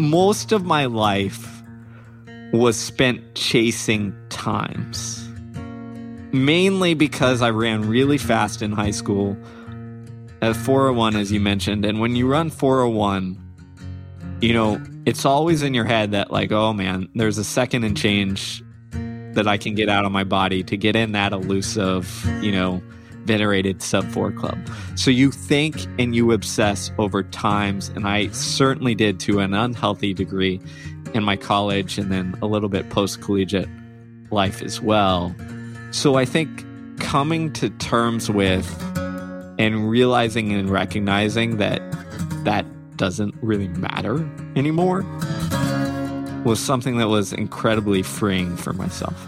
most of my life was spent chasing times. Mainly because I ran really fast in high school at 401, as you mentioned. And when you run 401, you know, it's always in your head that, like, oh man, there's a second and change that I can get out of my body to get in that elusive, you know, venerated sub four club. So you think and you obsess over times, and I certainly did to an unhealthy degree in my college and then a little bit post collegiate life as well. So I think coming to terms with and realizing and recognizing that that doesn't really matter anymore was something that was incredibly freeing for myself.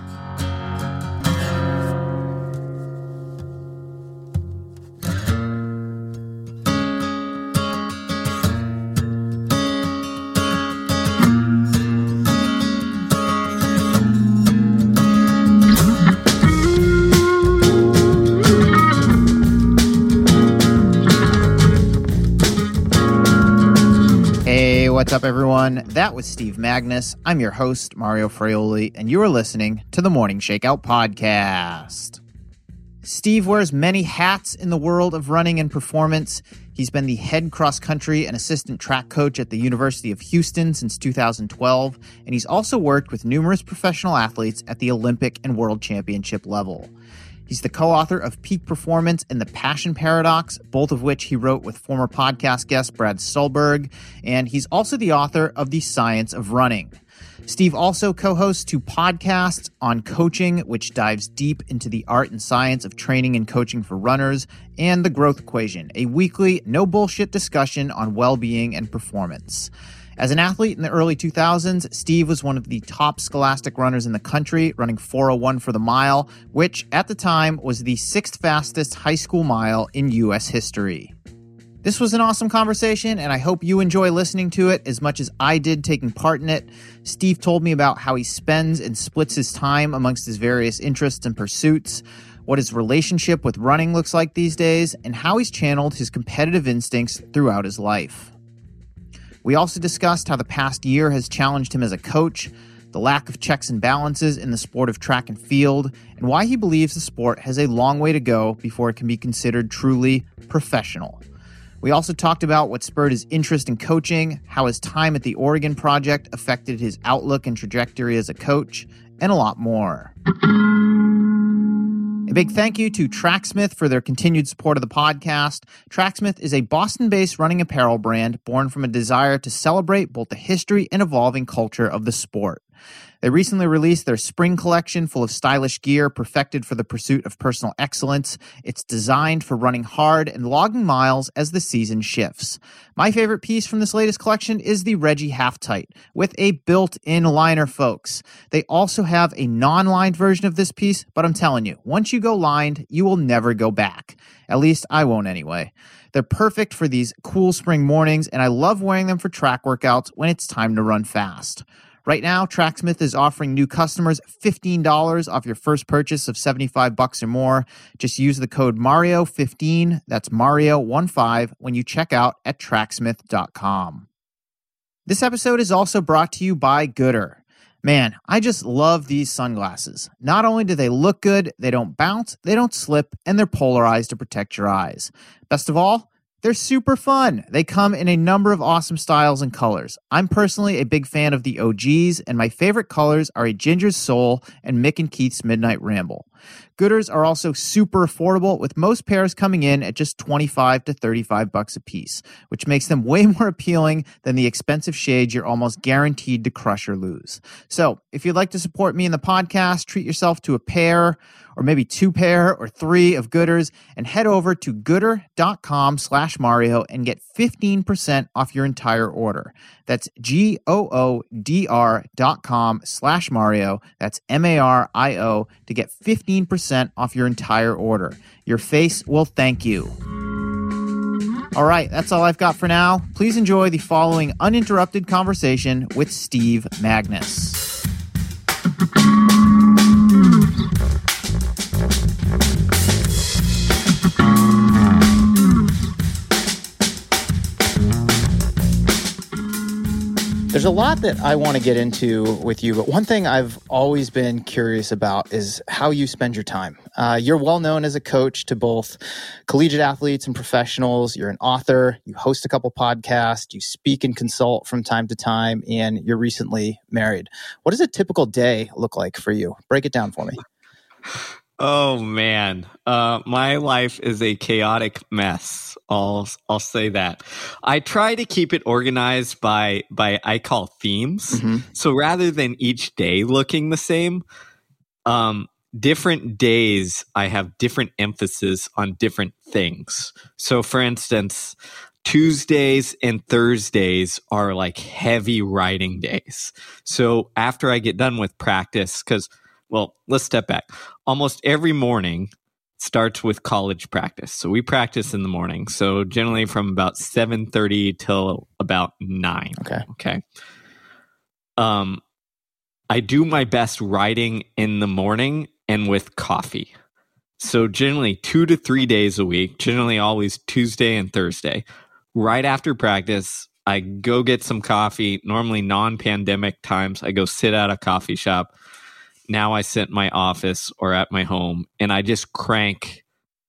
Everyone? That was Steve Magness. I'm your host, Mario Fraioli, and you are listening to the Morning Shakeout Podcast. Steve wears many hats in the world of running and performance. He's been the head cross country and assistant track coach at the University of Houston since 2012, and he's also worked with numerous professional athletes at the Olympic and World Championship level. He's the co author of Peak Performance and The Passion Paradox, both of which he wrote with former podcast guest Brad Stulberg. And he's also the author of The Science of Running. Steve also co hosts two podcasts on coaching, which dives deep into the art and science of training and coaching for runners, and The Growth Equation, a weekly, no bullshit discussion on well being and performance. As an athlete in the early 2000s, Steve was one of the top scholastic runners in the country, running 401 for the mile, which at the time was the sixth fastest high school mile in U.S. history. This was an awesome conversation, and I hope you enjoy listening to it as much as I did taking part in it. Steve told me about how he spends and splits his time amongst his various interests and pursuits, what his relationship with running looks like these days, and how he's channeled his competitive instincts throughout his life. We also discussed how the past year has challenged him as a coach, the lack of checks and balances in the sport of track and field, and why he believes the sport has a long way to go before it can be considered truly professional. We also talked about what spurred his interest in coaching, how his time at the Oregon Project affected his outlook and trajectory as a coach, and a lot more. A big thank you to Tracksmith for their continued support of the podcast. Tracksmith is a Boston based running apparel brand born from a desire to celebrate both the history and evolving culture of the sport. They recently released their spring collection full of stylish gear perfected for the pursuit of personal excellence. It's designed for running hard and logging miles as the season shifts. My favorite piece from this latest collection is the Reggie Half Tight with a built in liner, folks. They also have a non lined version of this piece, but I'm telling you, once you go lined, you will never go back. At least I won't anyway. They're perfect for these cool spring mornings, and I love wearing them for track workouts when it's time to run fast. Right now, Tracksmith is offering new customers $15 off your first purchase of 75 bucks or more. Just use the code Mario15, that's Mario15 when you check out at tracksmith.com. This episode is also brought to you by Goodr. Man, I just love these sunglasses. Not only do they look good, they don't bounce, they don't slip, and they're polarized to protect your eyes. Best of all, they're super fun. They come in a number of awesome styles and colors. I'm personally a big fan of the OGs, and my favorite colors are a Ginger's Soul and Mick and Keith's Midnight Ramble. Goodrs are also super affordable, with most pairs coming in at just 25 to 35 bucks a piece, which makes them way more appealing than the expensive shades you're almost guaranteed to crush or lose. So, if you'd like to support me in the podcast, treat yourself to a pair or maybe two pair or three of Goodrs and head over to goodr.com slash Mario and get 15% off your entire order. That's G-O-O-D-R dot com slash Mario. That's M-A-R-I-O to get 15% off your entire order. Your face will thank you. All right, that's all I've got for now. Please enjoy the following uninterrupted conversation with Steve Magness. There's a lot that I want to get into with you, but one thing I've always been curious about is how you spend your time. Uh, you're well known as a coach to both collegiate athletes and professionals. You're an author, you host a couple podcasts, you speak and consult from time to time, and you're recently married. What does a typical day look like for you? Break it down for me. Oh man, uh, my life is a chaotic mess. I'll I'll say that. I try to keep it organized by by I call themes. Mm-hmm. So rather than each day looking the same, um, different days I have different emphasis on different things. So for instance, Tuesdays and Thursdays are like heavy writing days. So after I get done with practice, because well, let's step back. Almost every morning starts with college practice. So we practice in the morning. So generally from about 7:30 till about 9. Okay. Okay. Um I do my best writing in the morning and with coffee. So generally 2 to 3 days a week, generally always Tuesday and Thursday. Right after practice, I go get some coffee. Normally non-pandemic times, I go sit at a coffee shop now I sit in my office or at my home and I just crank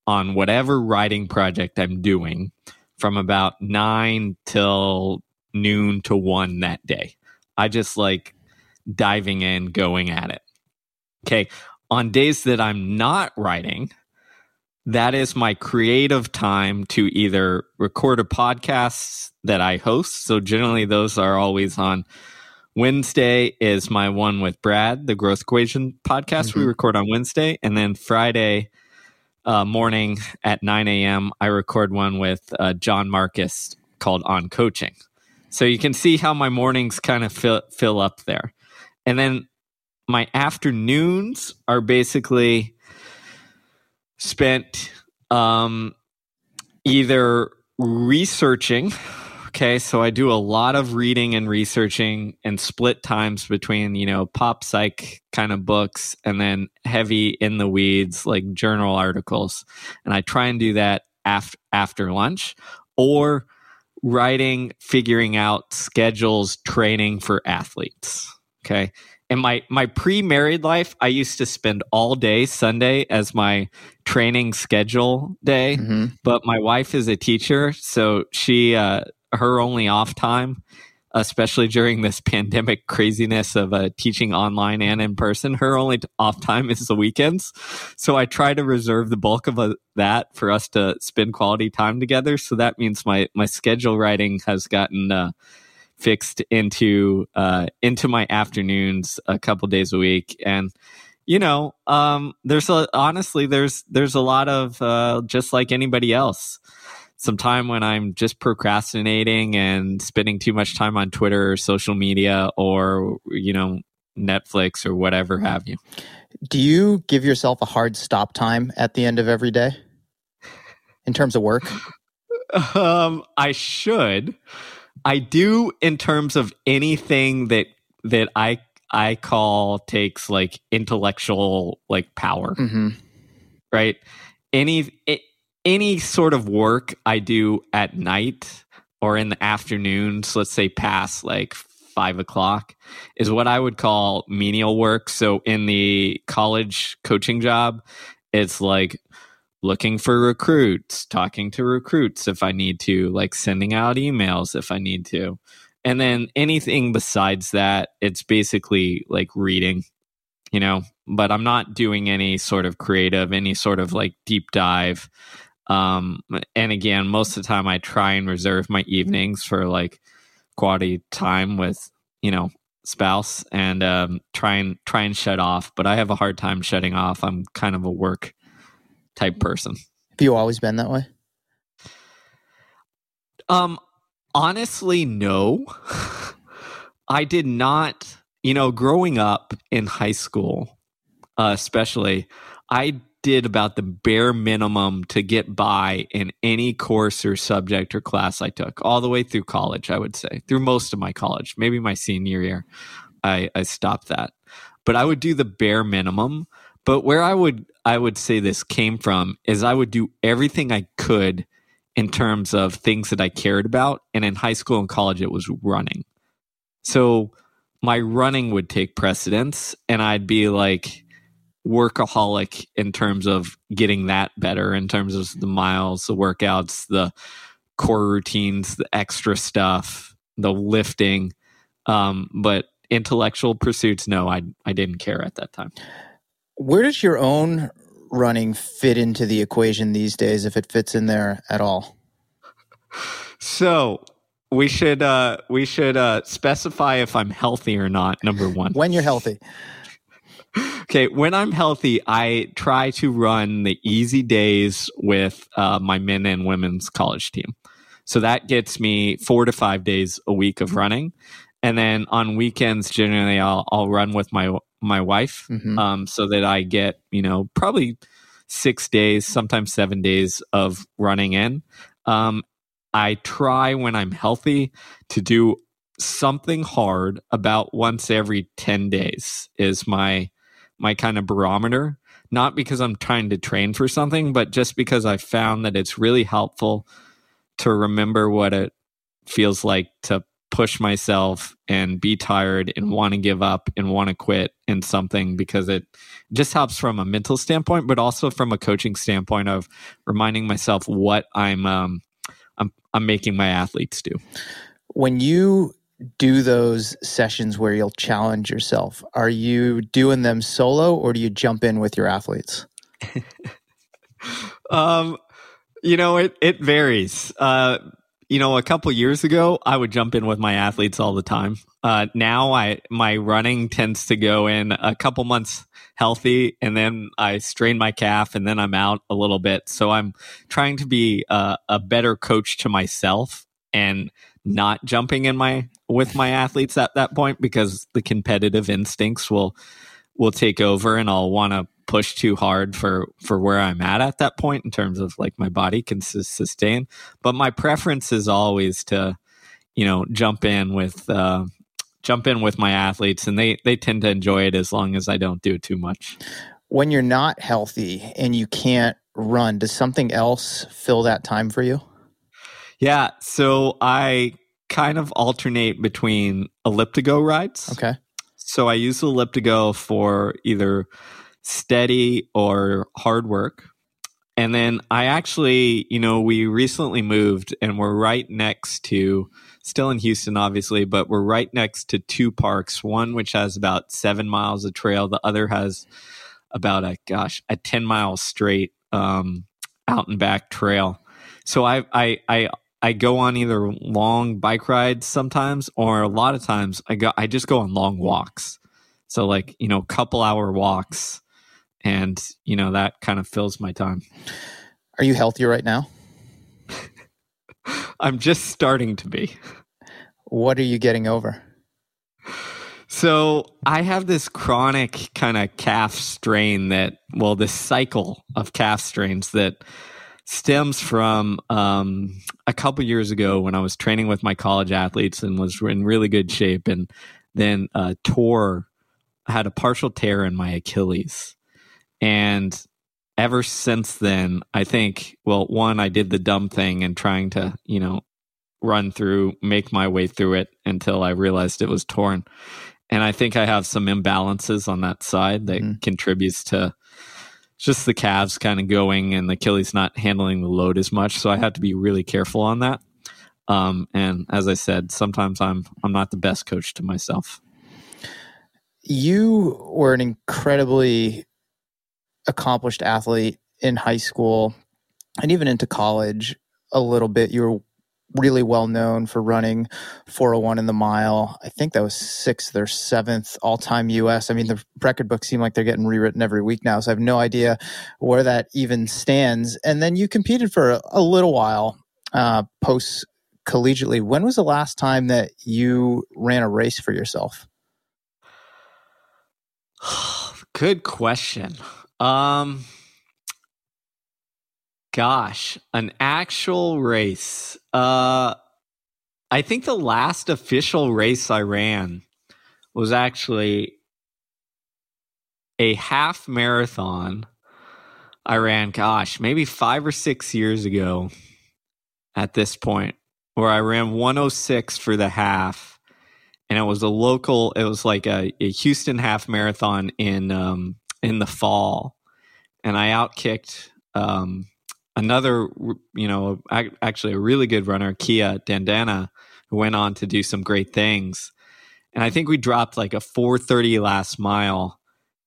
on whatever writing project I'm doing from about nine till noon to one that day. I just like diving in, going at it. Okay. On days that I'm not writing, that is my creative time to either record a podcast that I host. So generally, those are always on Wednesday is my one with Brad, the Growth Equation podcast. Mm-hmm. We record on Wednesday. And then Friday uh, morning at 9 a.m., I record one with uh, Jon Marcus called On Coaching. So you can see how my mornings kind of fill, fill up there. And then my afternoons are basically spent um, either researching Okay, so I do a lot of reading and researching and split times between, you know, pop psych kind of books and then heavy in the weeds like journal articles. And I try and do that after after lunch or writing, figuring out schedules, training for athletes. Okay. In my my pre-married life, I used to spend all day Sunday as my training schedule day. Mm-hmm. But my wife is a teacher, so she uh, her only off time, especially during this pandemic craziness of uh, teaching online and in person. Her only off time is the weekends. So I try to reserve the bulk of uh, that for us to spend quality time together. So that means my, my schedule writing has gotten, uh, fixed into uh, into my afternoons a couple days a week and you know um, there's a honestly there's there's a lot of uh, just like anybody else some time when I'm just procrastinating and spending too much time on Twitter or social media or, you know, Netflix or whatever have you. Do you give yourself a hard stop time at the end of every day in terms of work? Um, I should. I do in terms of anything that that I I call takes like intellectual like power. Mm-hmm. Right? Any it, any sort of work I do at night or in the afternoons, let's say past like five o'clock, is what I would call menial work. So in the college coaching job, it's like looking for recruits, talking to recruits if I need to, like sending out emails if I need to. And then anything besides that, it's basically like reading, you know, but I'm not doing any sort of creative, any sort of like deep dive um, and again, most of the time I try and reserve my evenings for like quality time with, you know, spouse and um, try and try and shut off. But I have a hard time shutting off. I'm kind of a work type person. Have you always been that way? Um, honestly, no. I did not. You know, growing up in high school, uh, especially, I did about the bare minimum to get by in any course or subject or class I took, all the way through college, I would say, through most of my college. Maybe my senior year, I, I stopped that. But I would do the bare minimum. But where I would I would say this came from is I would do everything I could in terms of things that I cared about. And in high school and college, it was running. So my running would take precedence and I'd be like workaholic in terms of getting that better in terms of the miles, the workouts, the core routines, the extra stuff, the lifting. Um, but intellectual pursuits, no, I I didn't care at that time. Where does your own running fit into the equation these days, if it fits in there at all? So we should uh, we should uh, specify if I'm healthy or not. Number one, when you're healthy. Okay, when I'm healthy, I try to run the easy days with uh, my men and women's college team. So that gets me four to five days a week of running, and then on weekends, generally, I'll I'll run with my my wife, mm-hmm. um, so that I get you know probably six days, sometimes seven days of running in. Um, I try when I'm healthy to do something hard about once every 10 days is my my kind of barometer not because I'm trying to train for something but just because I found that it's really helpful to remember what it feels like to push myself and be tired and want to give up and want to quit in something because it just helps from a mental standpoint but also from a coaching standpoint of reminding myself what I'm um, I'm I'm making my athletes do. When you do those sessions where you'll challenge yourself, are you doing them solo or do you jump in with your athletes? um, you know, it it varies. Uh, you know, a couple years ago, I would jump in with my athletes all the time. Uh, now, I my running tends to go in a couple months healthy, and then I strain my calf, and then I'm out a little bit. So I'm trying to be uh, a better coach to myself and not jumping in my with my athletes at that point because the competitive instincts will will take over, and I'll want to push too hard for for where I'm at at that point in terms of like my body can sustain. But my preference is always to, you know, jump in with uh, jump in with my athletes, and they they tend to enjoy it as long as I don't do too much. When you're not healthy and you can't run, does something else fill that time for you? Yeah, so I kind of alternate between elliptigo rides. Okay. So I use elliptigo for either steady or hard work. And then I actually, you know, we recently moved and we're right next to, still in Houston, obviously, but we're right next to two parks. One which has about seven miles of trail, the other has about a gosh, a 10 mile straight um, out and back trail. So I, I, I, I go on either long bike rides sometimes, or a lot of times I go, I just go on long walks. So like, you know, couple hour walks and you know that kind of fills my time. Are you healthy right now? I'm just starting to be. What are you getting over? So i have this chronic kind of calf strain that well this cycle of calf strains that stems from um, a couple years ago when i was training with my college athletes and was in really good shape and then uh, tore had a partial tear in my achilles and ever since then, I think, well, one, I did the dumb thing and trying to, you know, run through, make my way through it until I realized it was torn. And I think I have some imbalances on that side that mm. contributes to just the calves kind of going and the Achilles not handling the load as much. So I have to be really careful on that. Um, and as I said, sometimes I'm I'm not the best coach to myself. You were an incredibly accomplished athlete in high school and even into college a little bit. You were really well known for running 401 in the mile. I think that was sixth or seventh all time US. I mean, the record books seem like they're getting rewritten every week now. So I have no idea where that even stands. And then you competed for a, little while uh, post collegiately. When was the last time that you ran a race for yourself? Good question. Um, gosh, an actual race. Uh, I think the last official race I ran was actually a half marathon. I ran, gosh, maybe five or six years ago at this point, where I ran 106 for the half and it was a local. It was like a, a Houston half marathon in um, in the fall, and I outkicked um, another, you know, actually a really good runner, Kiya Dandena, who went on to do some great things. And I think we dropped like a 430 last mile.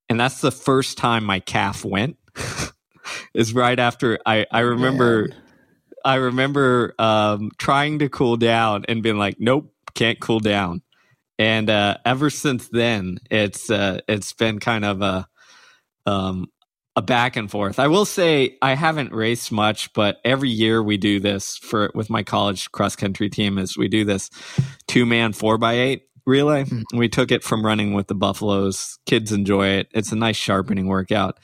And that's the first time my calf went. is right after I, I remember Man. I remember um, trying to cool down and being like, nope, can't cool down. And uh, ever since then, it's uh, it's been kind of a um, a back and forth. I will say I haven't raced much, but every year we do this for with my college cross country team is we do this two man four by eight relay. Mm. We took it from running with the Buffaloes. Kids enjoy it. It's a nice sharpening workout.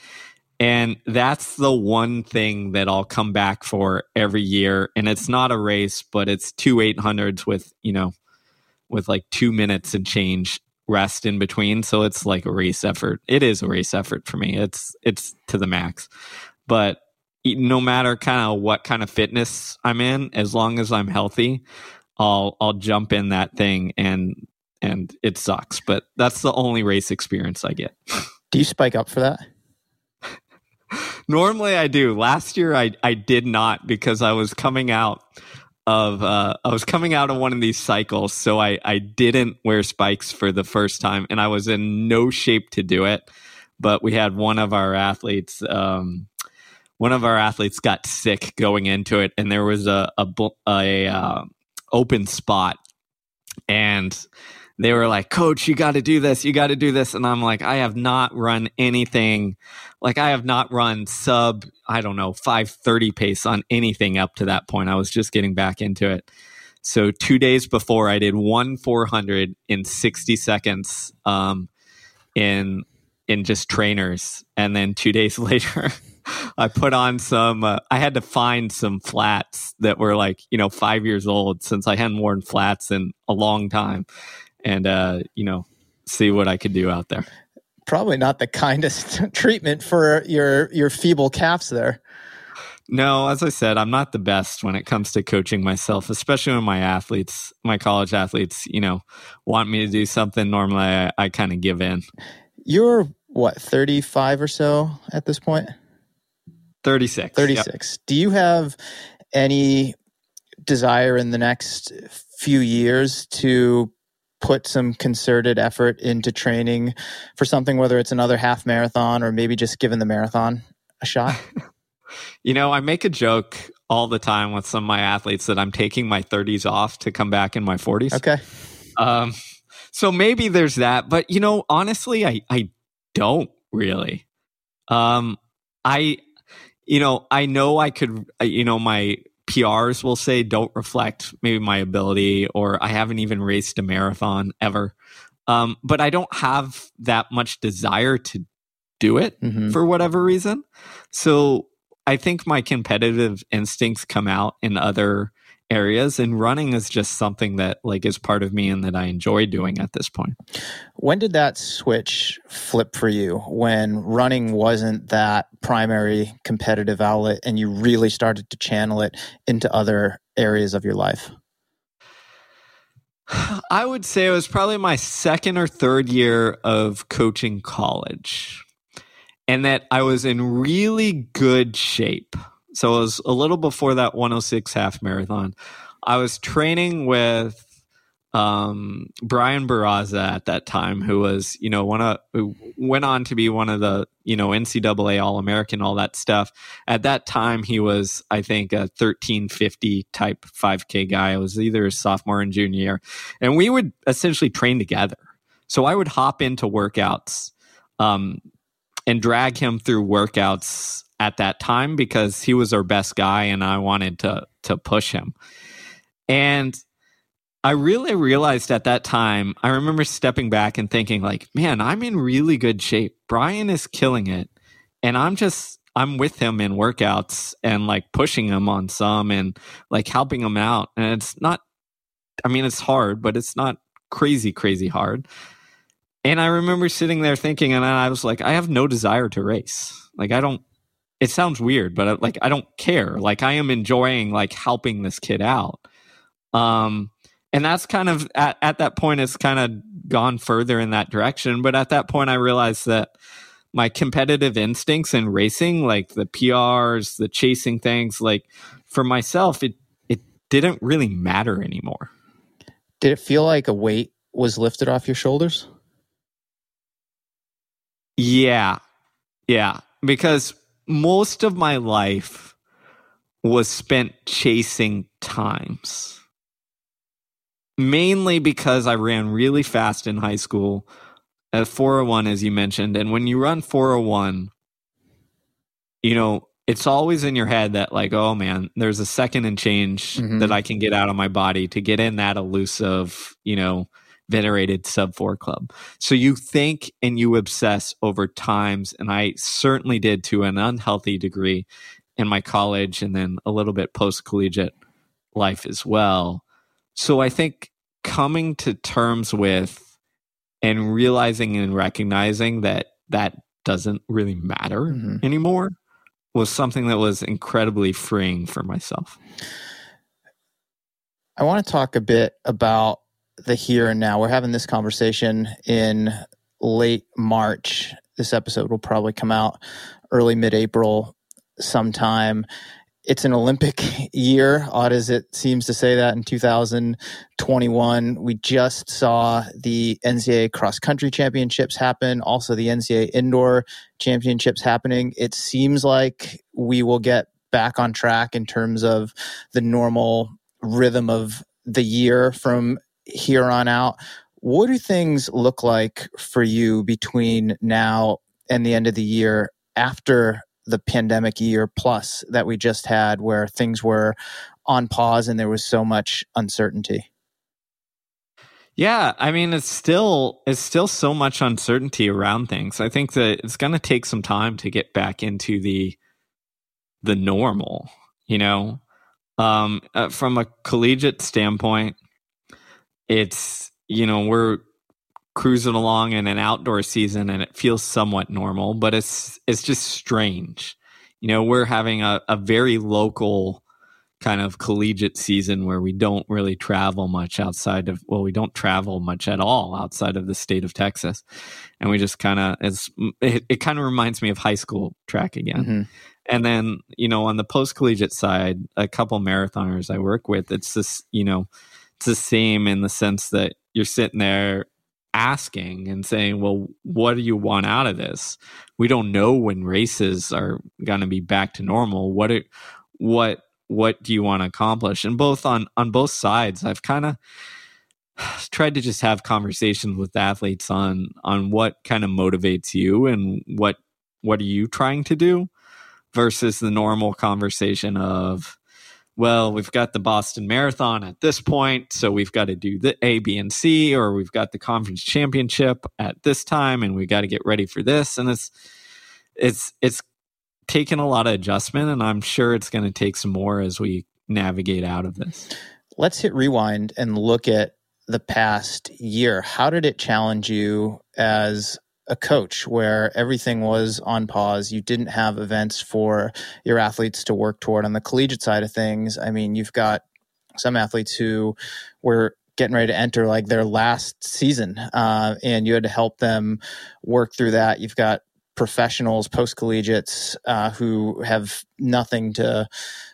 And that's the one thing that I'll come back for every year. And it's not a race, but it's two 800s with, you know, with like two minutes and change rest in between. So it's like a race effort. It is a race effort for me. It's it's to the max. But no matter kind of what kind of fitness I'm in, as long as I'm healthy, I'll I'll jump in that thing and and it sucks. But that's the only race experience I get. Do you spike up for that? Normally I do. Last year I I did not because I was coming out of uh, I was coming out of one of these cycles, so I I didn't wear spikes for the first time, and I was in no shape to do it. But we had one of our athletes. Um, one of our athletes got sick going into it, and there was a a, a uh, open spot, and they were like, Coach, you got to do this. You got to do this. And I'm like, I have not run anything. Like, I have not run sub, I don't know, 530 pace on anything up to that point. I was just getting back into it. So, two days before, I did one 400 in 60 seconds um, in in just trainers. And then two days later, I put on some, uh, I had to find some flats that were like, you know, five years old since I hadn't worn flats in a long time and uh, you know see what I could do out there. Probably not the kindest treatment for your your feeble calves there. No, as I said, I'm not the best when it comes to coaching myself, especially when my athletes, my college athletes, you know, want me to do something. Normally, I, I kind of give in. You're what, 35 or so at this point? 36. 36. Yep. Do you have any desire in the next few years to put some concerted effort into training for something, whether it's another half marathon or maybe just giving the marathon a shot? you know, I make a joke all the time with some of my athletes that I'm taking my 30s off to come back in my 40s. Okay. Um, so maybe there's that, but you know, honestly, I I don't really. Um, I, you know, I know I could, you know, my PRs will say don't reflect maybe my ability, or I haven't even raced a marathon ever. Um, but I don't have that much desire to do it mm-hmm. for whatever reason. So I think my competitive instincts come out in other areas and running is just something that like is part of me and that I enjoy doing at this point. When did that switch flip for you when running wasn't that primary competitive outlet and you really started to channel it into other areas of your life? I would say it was probably my second or third year of coaching college. And that I was in really good shape. So it was a little before that 106 half marathon. I was training with um, Brian Barraza at that time, who was, you know, one of who went on to be one of the, you know, NCAA All American, all that stuff. At that time, he was, I think, a 1350 type 5K guy. I was either a sophomore and junior. And we would essentially train together. So I would hop into workouts um, and drag him through workouts at that time because he was our best guy and I wanted to to push him. And I really realized at that time, I remember stepping back and thinking like, man, I'm in really good shape. Brian is killing it. And I'm just I'm with him in workouts and like pushing him on some and like helping him out. And it's not I mean it's hard, but it's not crazy crazy hard. And I remember sitting there thinking and I was like I have no desire to race. Like I don't it sounds weird, but uh, like I don't care. Like I am enjoying like helping this kid out. Um, and that's kind of at, at that point it's kind of gone further in that direction but at that point i realized that my competitive instincts in racing like the prs the chasing things like for myself it it didn't really matter anymore did it feel like a weight was lifted off your shoulders yeah yeah because most of my life was spent chasing times mainly because I ran really fast in high school at 401, as you mentioned. And when you run 401, you know, it's always in your head that, like, oh man, there's a second and change mm-hmm. that I can get out of my body to get in that elusive, you know, venerated sub four club. So you think and you obsess over times. And I certainly did to an unhealthy degree in my college and then a little bit post collegiate life as well. So I think coming to terms with and realizing and recognizing that that doesn't really matter mm-hmm. anymore was something that was incredibly freeing for myself. I want to talk a bit about the here and now. We're having this conversation in late March. This episode will probably come out early mid April sometime it's an Olympic year, odd as it seems to say that in 2021. We just saw the NCAA cross country championships happen, also the NCAA indoor championships happening. It seems like we will get back on track in terms of the normal rhythm of the year from here on out. What do things look like for you between now and the end of the year after the pandemic year plus that we just had where things were on pause and there was so much uncertainty yeah i mean it's still it's still so much uncertainty around things i think that it's going to take some time to get back into the the normal you know um uh, from a collegiate standpoint it's you know we're cruising along in an outdoor season and it feels somewhat normal, but it's it's just strange. You know, we're having a, a very local kind of collegiate season where we don't really travel much outside of well we don't travel much at all outside of the state of texas and we just kind of it's it, it kind of reminds me of high school track again mm-hmm. and then you know on the post collegiate side a couple marathoners i work with it's this you know it's the same in the sense that you're sitting there asking and saying, well, what do you want out of this? We don't know when races are going to be back to normal. What, it, what, what do you want to accomplish? And both on, on both sides, I've kind of tried to just have conversations with athletes on, on what kind of motivates you and what, what are you trying to do versus the normal conversation of, well, we've got the Boston Marathon at this point, so we've got to do the A, B, and C, or we've got the conference championship at this time, and we got to get ready for this. And it's it's it's taken a lot of adjustment, and I'm sure it's going to take some more as we navigate out of this. Let's hit rewind and look at the past year. How did it challenge you as a coach where everything was on pause. You didn't have events for your athletes to work toward. On the collegiate side of things, I mean, you've got some athletes who were getting ready to enter like their last season, uh, and you had to help them work through that. You've got professionals, post collegiates uh, who have nothing to,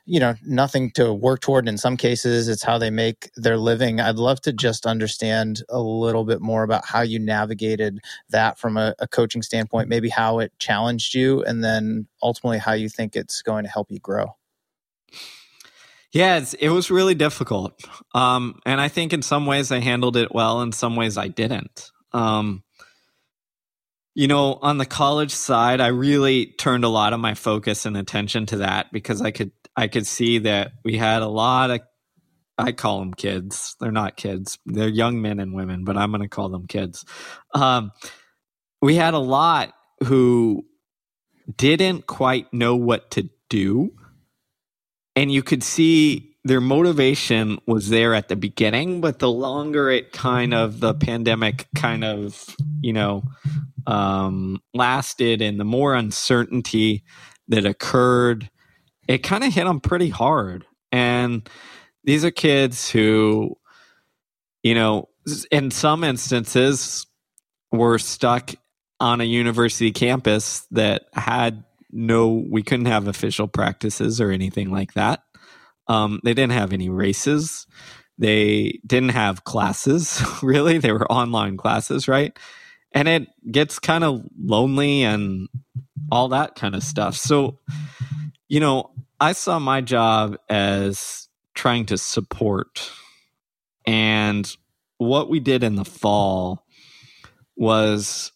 you know, nothing to work toward. In some cases, it's how they make their living. I'd love to just understand a little bit more about how you navigated that from a, a coaching standpoint, maybe how it challenged you, and then ultimately how you think it's going to help you grow. Yeah, it was really difficult. Um, and I think in some ways I handled it well, in some ways I didn't. Um, you know, on the college side, I really turned a lot of my focus and attention to that because I could I could see that we had a lot of I call them kids. They're not kids. They're young men and women, but I'm going to call them kids. Um, we had a lot who didn't quite know what to do. And you could see their motivation was there at the beginning, but the longer it kind of, the pandemic kind of, you know, um, lasted and the more uncertainty that occurred, it kind of hit them pretty hard. And these are kids who you know, in some instances, we're stuck on a university campus that had no, we couldn't have official practices or anything like that. Um, they didn't have any races. They didn't have classes, really. They were online classes, right? And it gets kind of lonely and all that kind of stuff. So, you know, I saw my job as trying to support. And what we did in the fall was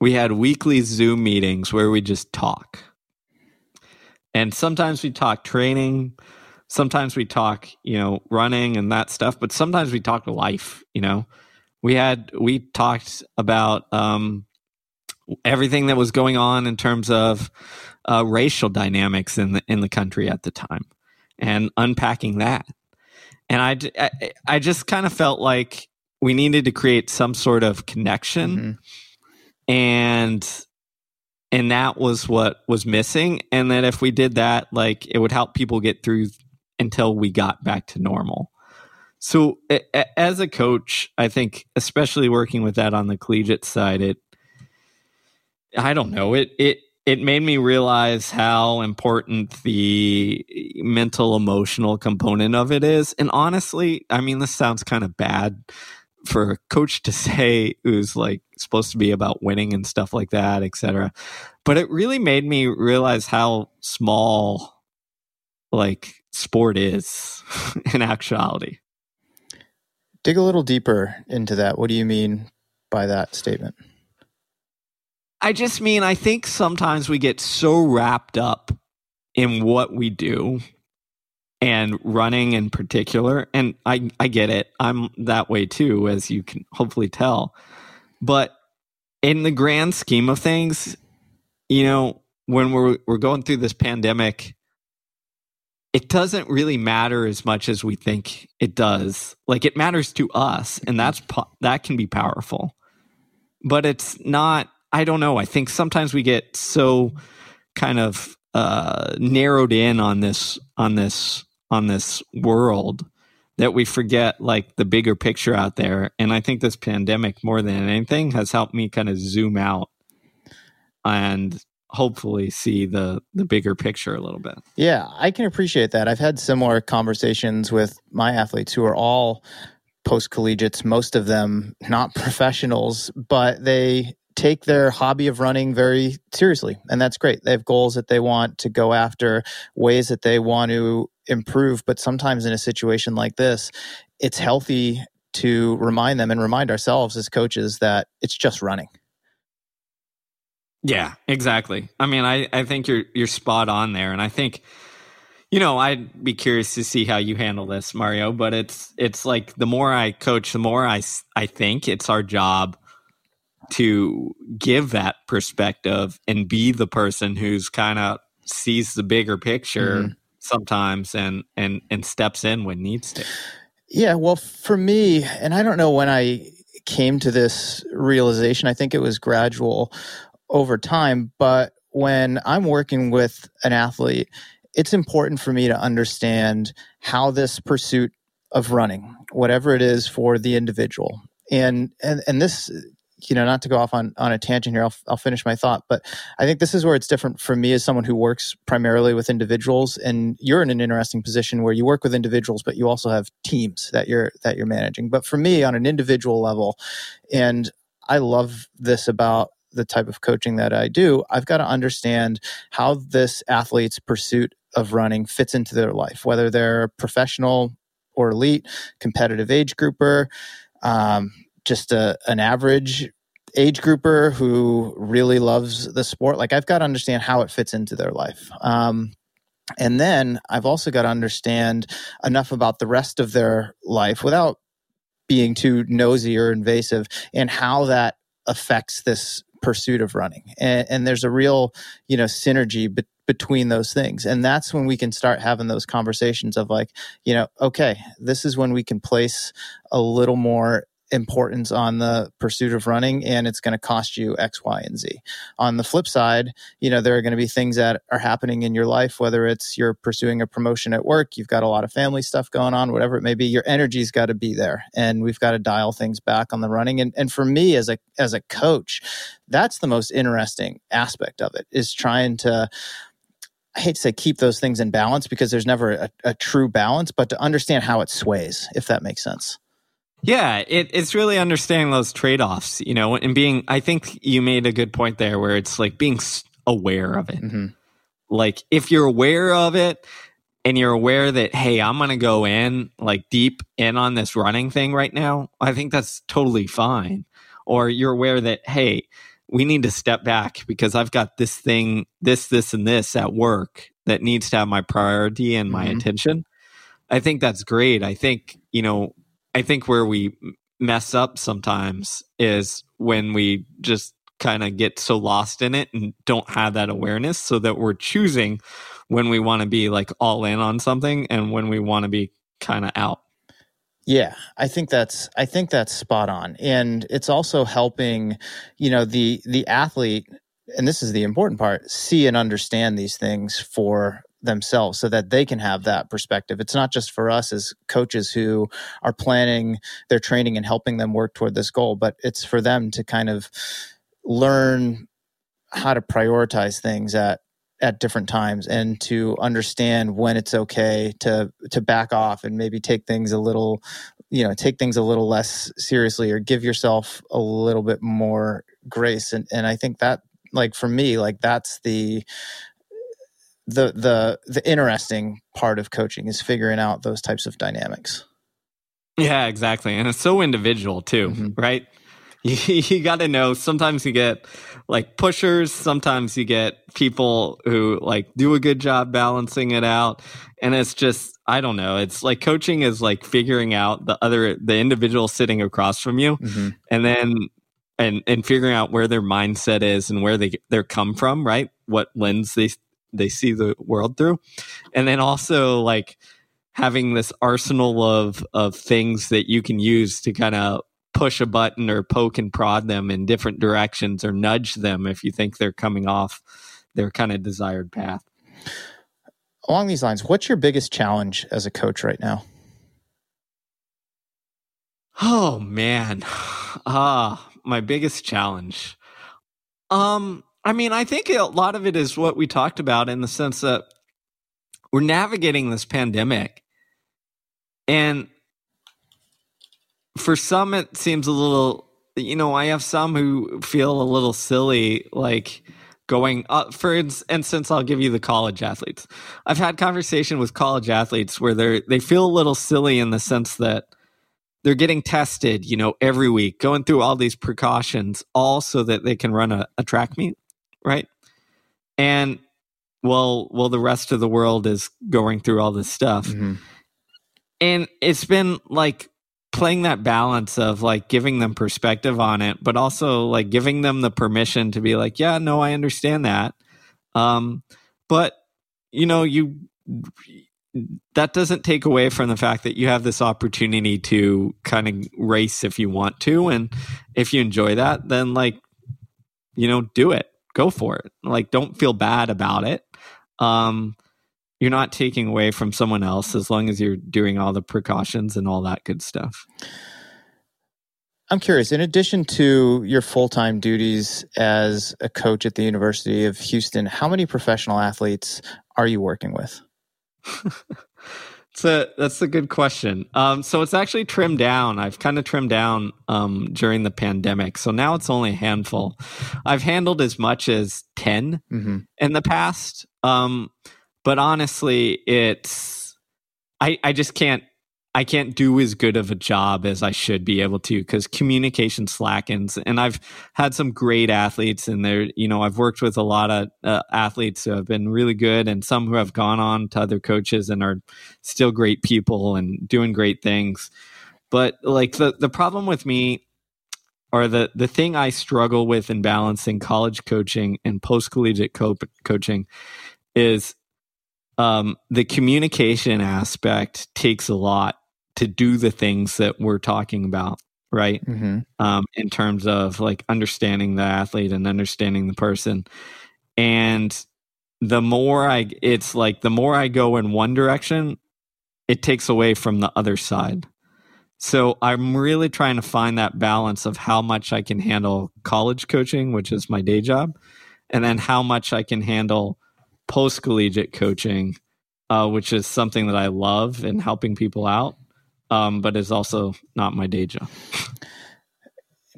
we had weekly Zoom meetings where we just talk. And sometimes we talk training, sometimes we talk, you know, running and that stuff, but sometimes we talk life, you know. We had we talked about um everything that was going on in terms of uh, racial dynamics in the in the country at the time and unpacking that. And I, I, I just kind of felt like we needed to create some sort of connection. Mm-hmm and and that was what was missing and that if we did that like it would help people get through until we got back to normal so as a coach i think especially working with that on the collegiate side it i don't know it it it made me realize how important the mental emotional component of it is and honestly i mean this sounds kind of bad for a coach to say who's like supposed to be about winning and stuff like that, etc. But it really made me realize how small like sport is in actuality. Dig a little deeper into that. What do you mean by that statement? I just mean I think sometimes we get so wrapped up in what we do and running in particular and i i get it. I'm that way too as you can hopefully tell. But in the grand scheme of things you know when we're we're going through this pandemic it doesn't really matter as much as we think it does. Like it matters to us and mm-hmm. that's that can be powerful. But it's not i don't know i think sometimes we get so kind of uh narrowed in on this on this on this world that we forget like the bigger picture out there. And I think this pandemic, more than anything, has helped me kind of zoom out and hopefully see the the bigger picture a little bit. Yeah, I can appreciate that. I've had similar conversations with my athletes who are all post collegiates, most of them not professionals, but they take their hobby of running very seriously and that's great. They have goals that they want to go after, ways that they want to improve. But sometimes in a situation like this, it's healthy to remind them and remind ourselves as coaches that it's just running. Yeah, exactly. I mean, I, I think you're you're spot on there, and I think you know I'd be curious to see how you handle this, Mario. But it's it's like the more I coach, the more I I think it's our job to give that perspective and be the person who's kind of sees the bigger picture mm-hmm sometimes and and and steps in when needs to. Yeah, well, for me, and I don't know when I came to this realization. I think it was gradual over time, but when I'm working with an athlete, it's important for me to understand how this pursuit of running, whatever it is for the individual, and and and this you know, not to go off on, on a tangent here, I'll, I'll finish my thought, but I think this is where it's different for me as someone who works primarily with individuals. And you're in an interesting position where you work with individuals, but you also have teams that you're, that you're managing. But for me on an individual level, and I love this about the type of coaching that I do, I've got to understand how this athlete's pursuit of running fits into their life, whether they're professional or elite, competitive age grouper, um, just a, an average age grouper who really loves the sport. Like i've got to understand how it fits into their life. Um, and then i've also got to understand enough about the rest of their life without being too nosy or invasive and how that affects this pursuit of running. And, and there's a real you know synergy be- between those things. And that's when we can start having those conversations of like you know okay this is when we can place a little more importance on the pursuit of running and it's going to cost you X, Y, and Z. On the flip side, you know, there are going to be things that are happening in your life, whether it's you're pursuing a promotion at work, you've got a lot of family stuff going on, whatever it may be, your energy's got to be there. And we've got to dial things back on the running. And, and for me as a, as a coach, that's the most interesting aspect of it is trying to I hate to say keep those things in balance because there's never a, a, true balance, but to understand how it sways, if that makes sense. Yeah, it, it's really understanding those trade offs, you know, and being, I think you made a good point there where it's like being aware of it. Mm-hmm. Like if you're aware of it and you're aware that, hey, I'm going to go in like deep in on this running thing right now, I think that's totally fine. Or you're aware that, hey, we need to step back because I've got this thing, this, this, and this at work that needs to have my priority and my mm-hmm. attention. I think that's great. I think, you know, I think where we mess up sometimes is when we just kind of get so lost in it and don't have that awareness so that we're choosing when we want to be like all in on something and when we want to be kind of out. Yeah, I think that's I think that's spot on. And it's also helping, you know, the the athlete and this is the important part, see and understand these things for themselves so that they can have that perspective. It's not just for us as coaches who are planning their training and helping them work toward this goal, but it's for them to kind of learn how to prioritize things at at different times and to understand when it's okay to to back off and maybe take things a little you know take things a little less seriously or give yourself a little bit more grace and and I think that like for me like that's the the the the interesting part of coaching is figuring out those types of dynamics. Yeah, exactly. And it's so individual too, mm-hmm. right? You, you got to know sometimes you get like pushers, sometimes you get people who like do a good job balancing it out. And it's just, I don't know. It's like coaching is like figuring out the other, the individual sitting across from you mm-hmm. and then, and, and figuring out where their mindset is and where they, they're come from, right? What lens they they see the world through. And then also like having this arsenal of of things that you can use to kind of push a button or poke and prod them in different directions or nudge them if you think they're coming off their kind of desired path. Along these lines what's your biggest challenge as a coach right now? Oh man. Ah my biggest challenge. Um I mean, I think a lot of it is what we talked about in the sense that we're navigating this pandemic. And for some, it seems a little, you know, I have some who feel a little silly, like going up. for instance i'll give you the college athletes i've had conversation with college athletes where they're they feel a little silly in the sense that they're getting tested you know every week going through all these precautions all so that they can run a, a track meet right? And well, well, the rest of the world is going through all this stuff, mm-hmm. and it's been like playing that balance of like giving them perspective on it, but also like giving them the permission to be like, yeah, no, I understand that, um, but you know, you that doesn't take away from the fact that you have this opportunity to kind of race if you want to and if you enjoy that then like you know do it go for it. Like, don't feel bad about it. Um, you're not taking away from someone else as long as you're doing all the precautions and all that good stuff. I'm curious, in addition to your full time duties as a coach at the University of Houston, how many professional athletes are you working with? a, that's a good question. Um, so it's actually trimmed down. I've kind of trimmed down um, during the pandemic. So now it's only a handful. I've handled as much as 10 mm-hmm. in the past. Um, but honestly, it's, I, I just can't I can't do as good of a job as I should be able to because communication slackens. And I've had some great athletes in there. You know, I've worked with a lot of uh, athletes who have been really good and some who have gone on to other coaches and are still great people and doing great things. But like the, the problem with me or the, the thing I struggle with in balancing college coaching and post collegiate co- coaching is um, the communication aspect takes a lot to do the things that we're talking about. right? Mm-hmm. Um, in terms of like understanding the athlete and understanding the person. And the more I, it's like the more I go in one direction, it takes away from the other side. So I'm really trying to find that balance of how much I can handle college coaching, which is my day job, and then how much I can handle post collegiate coaching, uh, which is something that I love and helping people out, um, but it's also not my day job.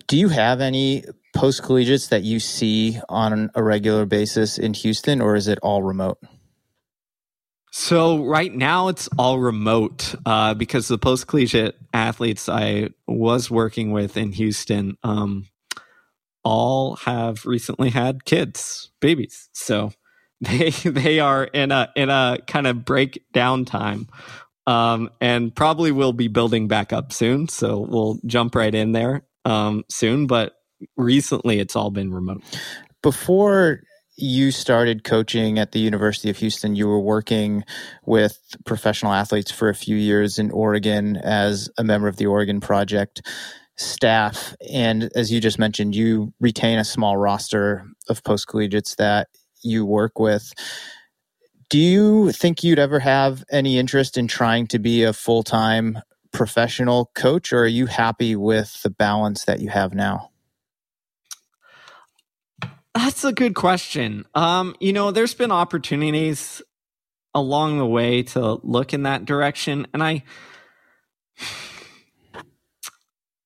Do you have any post collegiates that you see on a regular basis in Houston, or is it all remote? So right now it's all remote uh, because the post collegiate athletes I was working with in Houston um, all have recently had kids, babies. So they they are in a in a kind of breakdown time, um, and probably will be building back up soon. So we'll jump right in there um, soon. But recently it's all been remote. Before you started coaching at the University of Houston. You were working with professional athletes for a few years in Oregon as a member of the Oregon Project staff. And as you just mentioned, you retain a small roster of post collegiates that you work with. Do you think you'd ever have any interest in trying to be a full time professional coach, or are you happy with the balance that you have now? That's a good question. Um, you know, there's been opportunities along the way to look in that direction, and I,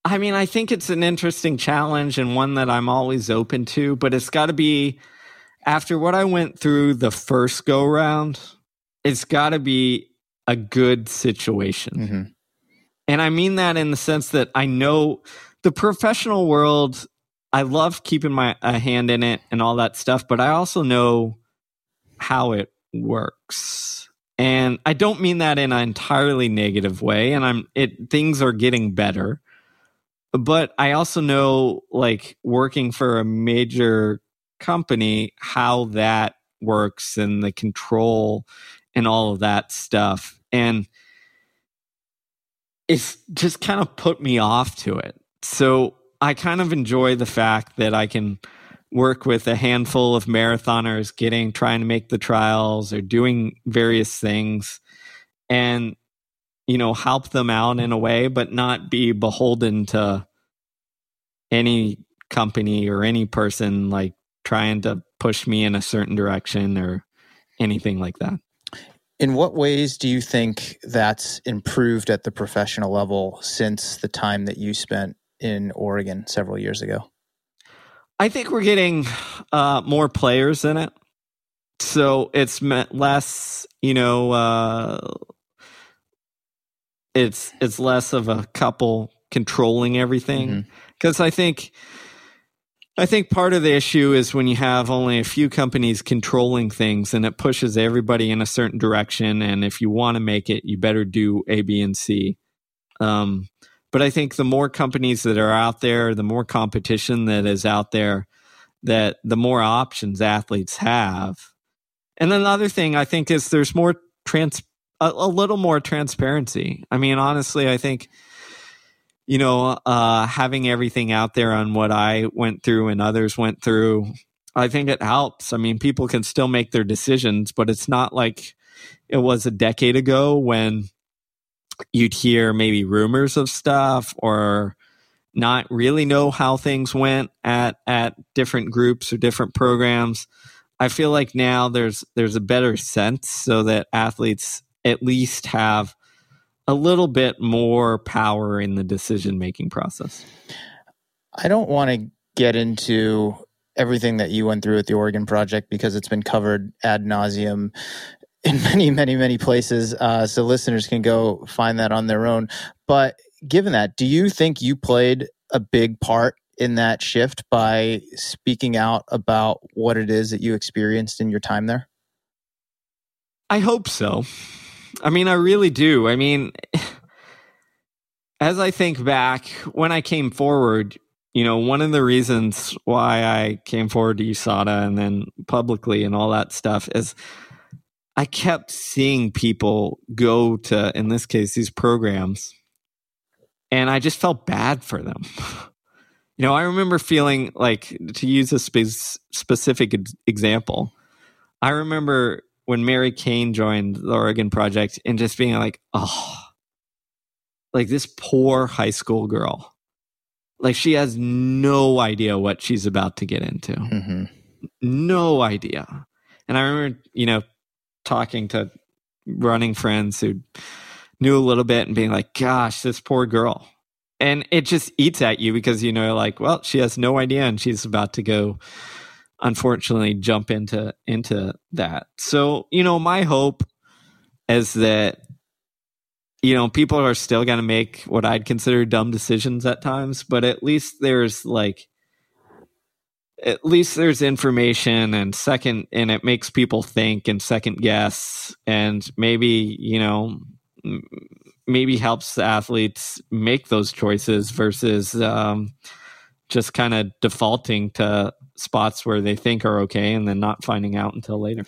I mean, I think it's an interesting challenge and one that I'm always open to, but it's got to be after what I went through the first go round. It's got to be a good situation. Mm-hmm. And I mean that in the sense that I know the professional world I love keeping my a hand in it and all that stuff, but I also know how it works. And I don't mean that in an entirely negative way. And I'm it things are getting better. But I also know like working for a major company, how that works and the control and all of that stuff. And it's just kind of put me off to it. So I kind of enjoy the fact that I can work with a handful of marathoners getting trying to make the trials or doing various things and you know help them out in a way but not be beholden to any company or any person like trying to push me in a certain direction or anything like that in what ways do you think that's improved at the professional level since the time that you spent in Oregon several years ago? I think we're getting uh, more players in it. So it's less, you know, uh, it's it's less of a couple controlling everything because mm-hmm. I think I think part of the issue is when you have only a few companies controlling things and it pushes everybody in a certain direction. And if you want to make it, you better do A, B, and C. Um, but I think the more companies that are out there, the more competition that is out there, that the more options athletes have. And another thing I think is there's more trans a, a little more transparency. I mean, honestly, I think you know, uh, having everything out there on what I went through and others went through, I think it helps. I mean, people can still make their decisions, but it's not like it was a decade ago when you'd hear maybe rumors of stuff or not really know how things went at at different groups or different programs. I feel like now there's there's a better sense so that athletes at least have a little bit more power in the decision making process. I don't want to get into everything that you went through at the Oregon Project because it's been covered ad nauseum in many, many, many places. Uh, so listeners can go find that on their own. But given that, do you think you played a big part in that shift by speaking out about what it is that you experienced in your time there? I hope so. I mean, I really do. I mean, as I think back, when I came forward, you know, one of the reasons why I came forward to USADA and then publicly and all that stuff is I kept seeing people go to, in this case, these programs and I just felt bad for them. you know, I remember feeling like to use a spe- specific example. I remember when Mary Cain joined the Oregon Project and just being like, oh, like this poor high school girl. Like she has no idea what she's about to get into. Mm-hmm. No idea. And I remember, you know, talking to running friends who knew a little bit and being like, gosh, this poor girl. And it just eats at you because, you know, like, well, she has no idea and she's about to go unfortunately jump into into that. So, you know, my hope is that you know, people are still going to make what I'd consider dumb decisions at times, but at least there's like at least there's information and second and it makes people think and second guess and maybe, you know, maybe helps the athletes make those choices versus um, just kind of defaulting to spots where they think are okay and then not finding out until later.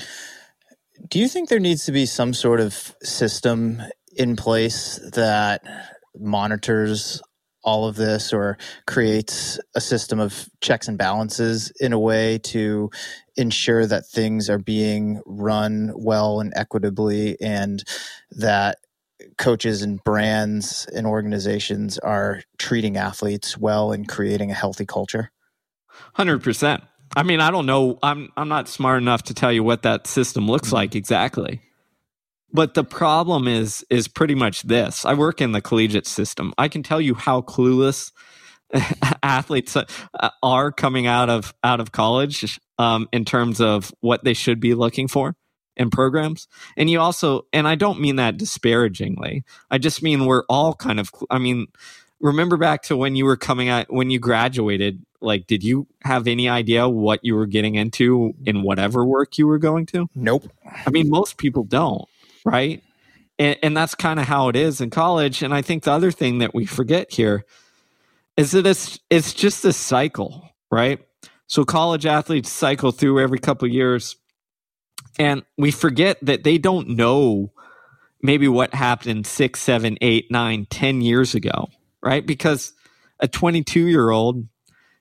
Do you think there needs to be some sort of system in place that monitors all of this or creates a system of checks and balances in a way to ensure that things are being run well and equitably and that coaches and brands and organizations are treating athletes well and creating a healthy culture? 100%. I mean, I don't know. I'm I'm not smart enough to tell you what that system looks mm-hmm. like exactly. But the problem is is pretty much this. I work in the collegiate system. I can tell you how clueless athletes uh, are coming out of out of college um, in terms of what they should be looking for in programs. And you also, and I don't mean that disparagingly. I just mean we're all kind of. I mean, remember back to when you were coming out when you graduated. Like, did you have any idea what you were getting into in whatever work you were going to? Nope. I mean, most people don't, right? And, and that's kind of how it is in college. And I think the other thing that we forget here is that it's it's just a cycle, right? So college athletes cycle through every couple years and we forget that they don't know maybe what happened six, seven, eight, nine, ten years ago, right? Because a 22 year old,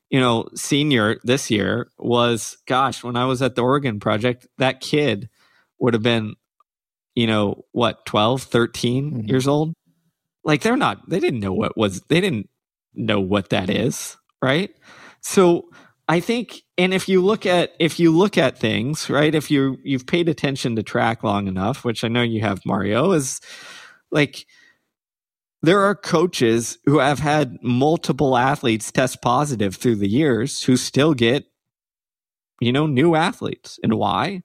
you know, senior this year was, gosh, when I was at the Oregon Project, that kid would have been, you know, what, 12, 13 mm-hmm. years old? Like they're not, they didn't know what was, they didn't know what that is, right? So I think, and if you look at if you look at things, right? If you you've paid attention to track long enough, which I know you have, Mario, is like there are coaches who have had multiple athletes test positive through the years who still get, you know, new athletes. And why?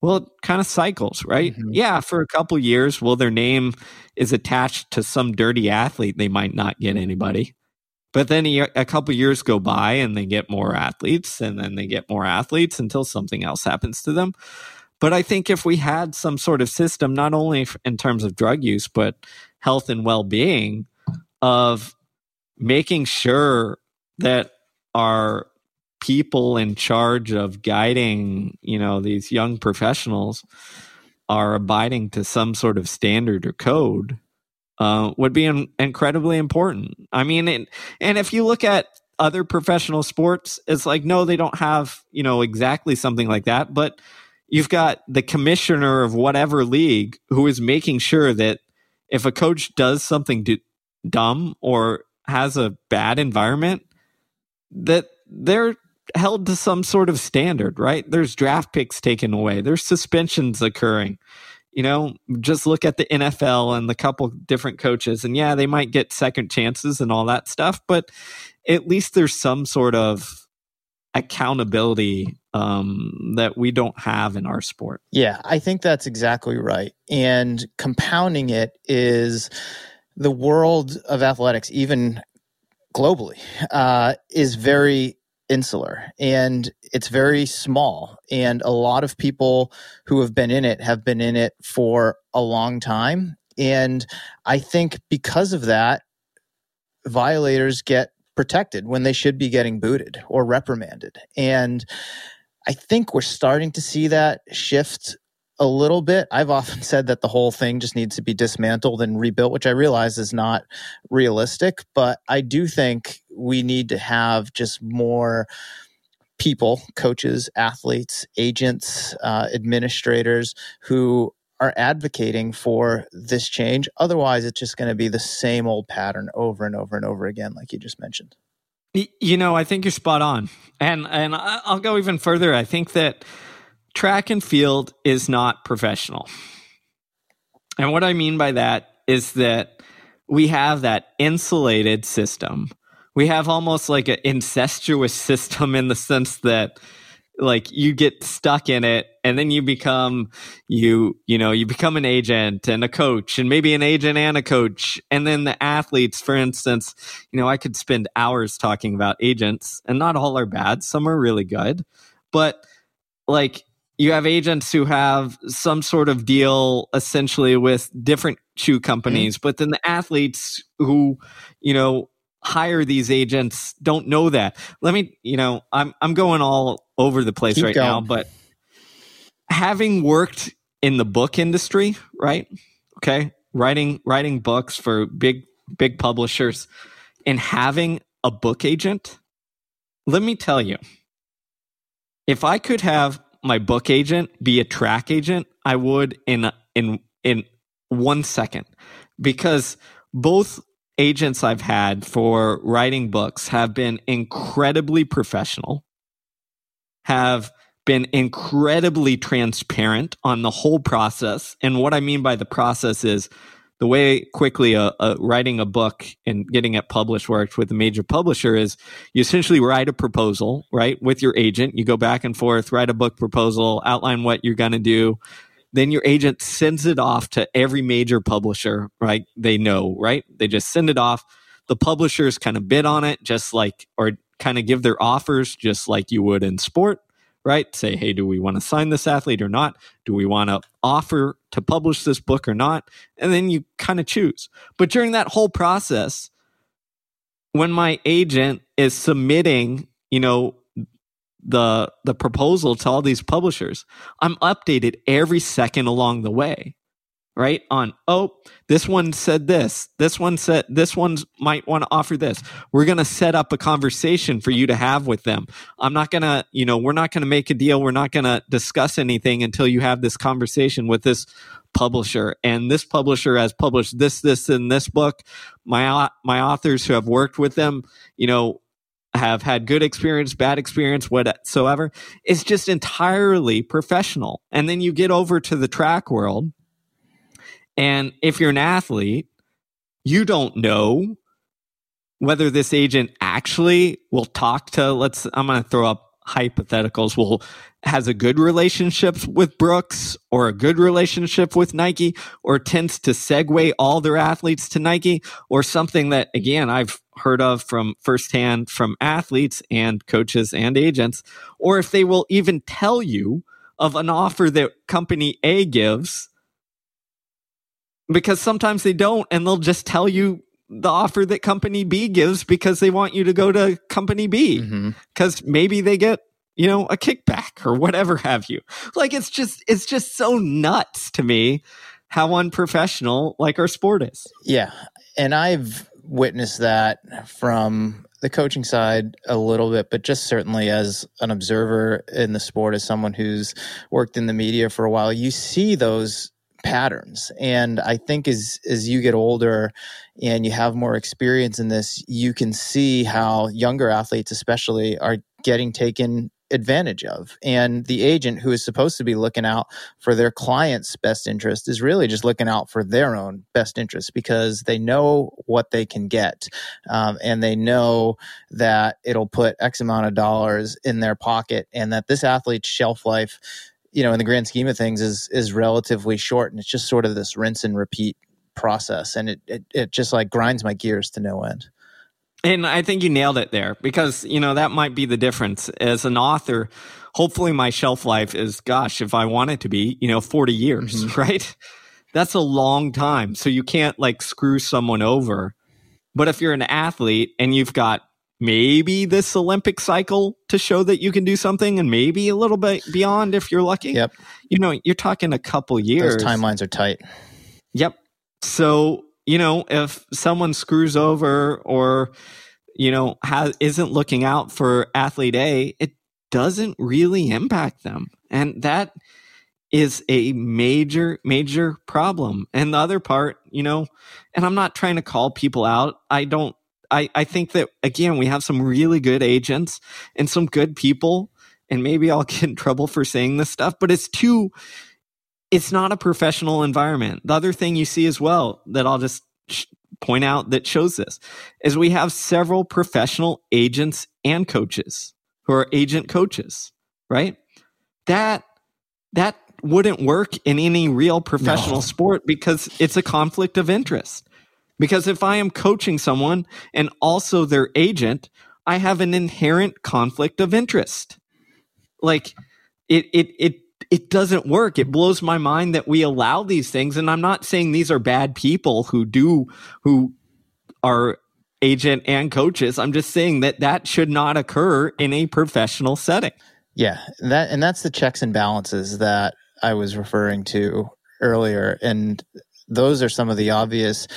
Well, it kind of cycles, right? Mm-hmm. Yeah, for a couple years, well, their name is attached to some dirty athlete, they might not get anybody. But then a, couple years go by and they get more athletes and then they get more athletes until something else happens to them. But I think if we had some sort of system, not only in terms of drug use, but health and well being, of making sure that our people in charge of guiding, you know, these young professionals are abiding to some sort of standard or code uh, would be in- incredibly important. I mean, it, and if you look at other professional sports, it's like, no, they don't have, you know, exactly something like that, but you've got the commissioner of whatever league who is making sure that if a coach does something dumb or has a bad environment, that they're held to some sort of standard, right? There's draft picks taken away, there's suspensions occurring you know, just look at the NFL and the couple different coaches, and yeah, they might get second chances and all that stuff, but at least there's some sort of accountability um, that we don't have in our sport. Yeah, I think that's exactly right. And compounding it is the world of athletics, even globally, uh, is very insular and it's very small. And a lot of people who have been in it have been in it for a long time. And I think because of that, violators get protected when they should be getting booted or reprimanded. And I think we're starting to see that shift a little bit. I've often said that the whole thing just needs to be dismantled and rebuilt, which I realize is not realistic, but I do think we need to have just more people, coaches, athletes, agents, uh, administrators who are advocating for this change. Otherwise, it's just going to be the same old pattern over and over and over again, like you just mentioned. You know, I think you're spot on, and and I'll go even further. I think that track and field is not professional, and what I mean by that is that we have that insulated system. We have almost like an incestuous system in the sense that like you get stuck in it and then you become you you know you become an agent and a coach and maybe an agent and a coach and then the athletes for instance you know i could spend hours talking about agents and not all are bad some are really good but like you have agents who have some sort of deal essentially with different shoe companies mm-hmm. but then the athletes who you know hire these agents don't know that. Let me, you know, I'm I'm going all over the place Keep right going. now, but having worked in the book industry, right? Okay, writing writing books for big big publishers and having a book agent, let me tell you. If I could have my book agent be a track agent, I would in in in 1 second because both agents I've had for writing books have been incredibly professional, have been incredibly transparent on the whole process. And what I mean by the process is the way quickly a, a, writing a book and getting it published works with a major publisher is you essentially write a proposal, right, with your agent. You go back and forth, write a book proposal, outline what you're going to do then your agent sends it off to every major publisher, right? They know, right? They just send it off. The publishers kind of bid on it, just like, or kind of give their offers, just like you would in sport, right? Say, hey, do we want to sign this athlete or not? Do we want to offer to publish this book or not? And then you kind of choose. But during that whole process, when my agent is submitting, you know, the the proposal to all these publishers. I'm updated every second along the way right? On oh this one said this this one said this one might want to offer this. We're going to set up a conversation for you to have with them. I'm not going to you know we're not going to make a deal. We're not going to discuss anything until you have this conversation with this publisher. And this publisher has published this this and this book. My my authors who have worked with them you know have had good experience, bad experience, whatsoever. It's just entirely professional. And then you get over to the track world. And if you're an athlete, you don't know whether this agent actually will talk to, let's, I'm going to throw up hypotheticals will has a good relationship with Brooks or a good relationship with Nike or tends to segue all their athletes to Nike or something that again I've heard of from firsthand from athletes and coaches and agents or if they will even tell you of an offer that company A gives because sometimes they don't and they'll just tell you the offer that company B gives because they want you to go to company B because mm-hmm. maybe they get you know a kickback or whatever have you like it's just it's just so nuts to me how unprofessional like our sport is yeah and i've witnessed that from the coaching side a little bit but just certainly as an observer in the sport as someone who's worked in the media for a while you see those patterns. And I think as as you get older and you have more experience in this, you can see how younger athletes especially are getting taken advantage of. And the agent who is supposed to be looking out for their client's best interest is really just looking out for their own best interest because they know what they can get. Um, and they know that it'll put X amount of dollars in their pocket and that this athlete's shelf life you know, in the grand scheme of things, is is relatively short, and it's just sort of this rinse and repeat process, and it it, it just like grinds my gears to no end. And I think you nailed it there because you know that might be the difference as an author. Hopefully, my shelf life is, gosh, if I want it to be, you know, forty years, mm-hmm. right? That's a long time, so you can't like screw someone over. But if you're an athlete and you've got maybe this Olympic cycle to show that you can do something and maybe a little bit beyond if you're lucky. Yep. You know, you're talking a couple years. Those timelines are tight. Yep. So, you know, if someone screws over or, you know, has, isn't looking out for athlete A, it doesn't really impact them. And that is a major, major problem. And the other part, you know, and I'm not trying to call people out. I don't I, I think that again we have some really good agents and some good people and maybe I'll get in trouble for saying this stuff, but it's too it's not a professional environment. The other thing you see as well that I'll just sh- point out that shows this is we have several professional agents and coaches who are agent coaches, right? That that wouldn't work in any real professional no. sport because it's a conflict of interest. Because if I am coaching someone and also their agent, I have an inherent conflict of interest. Like it it it it doesn't work. It blows my mind that we allow these things and I'm not saying these are bad people who do who are agent and coaches. I'm just saying that that should not occur in a professional setting. Yeah, that and that's the checks and balances that I was referring to earlier and those are some of the obvious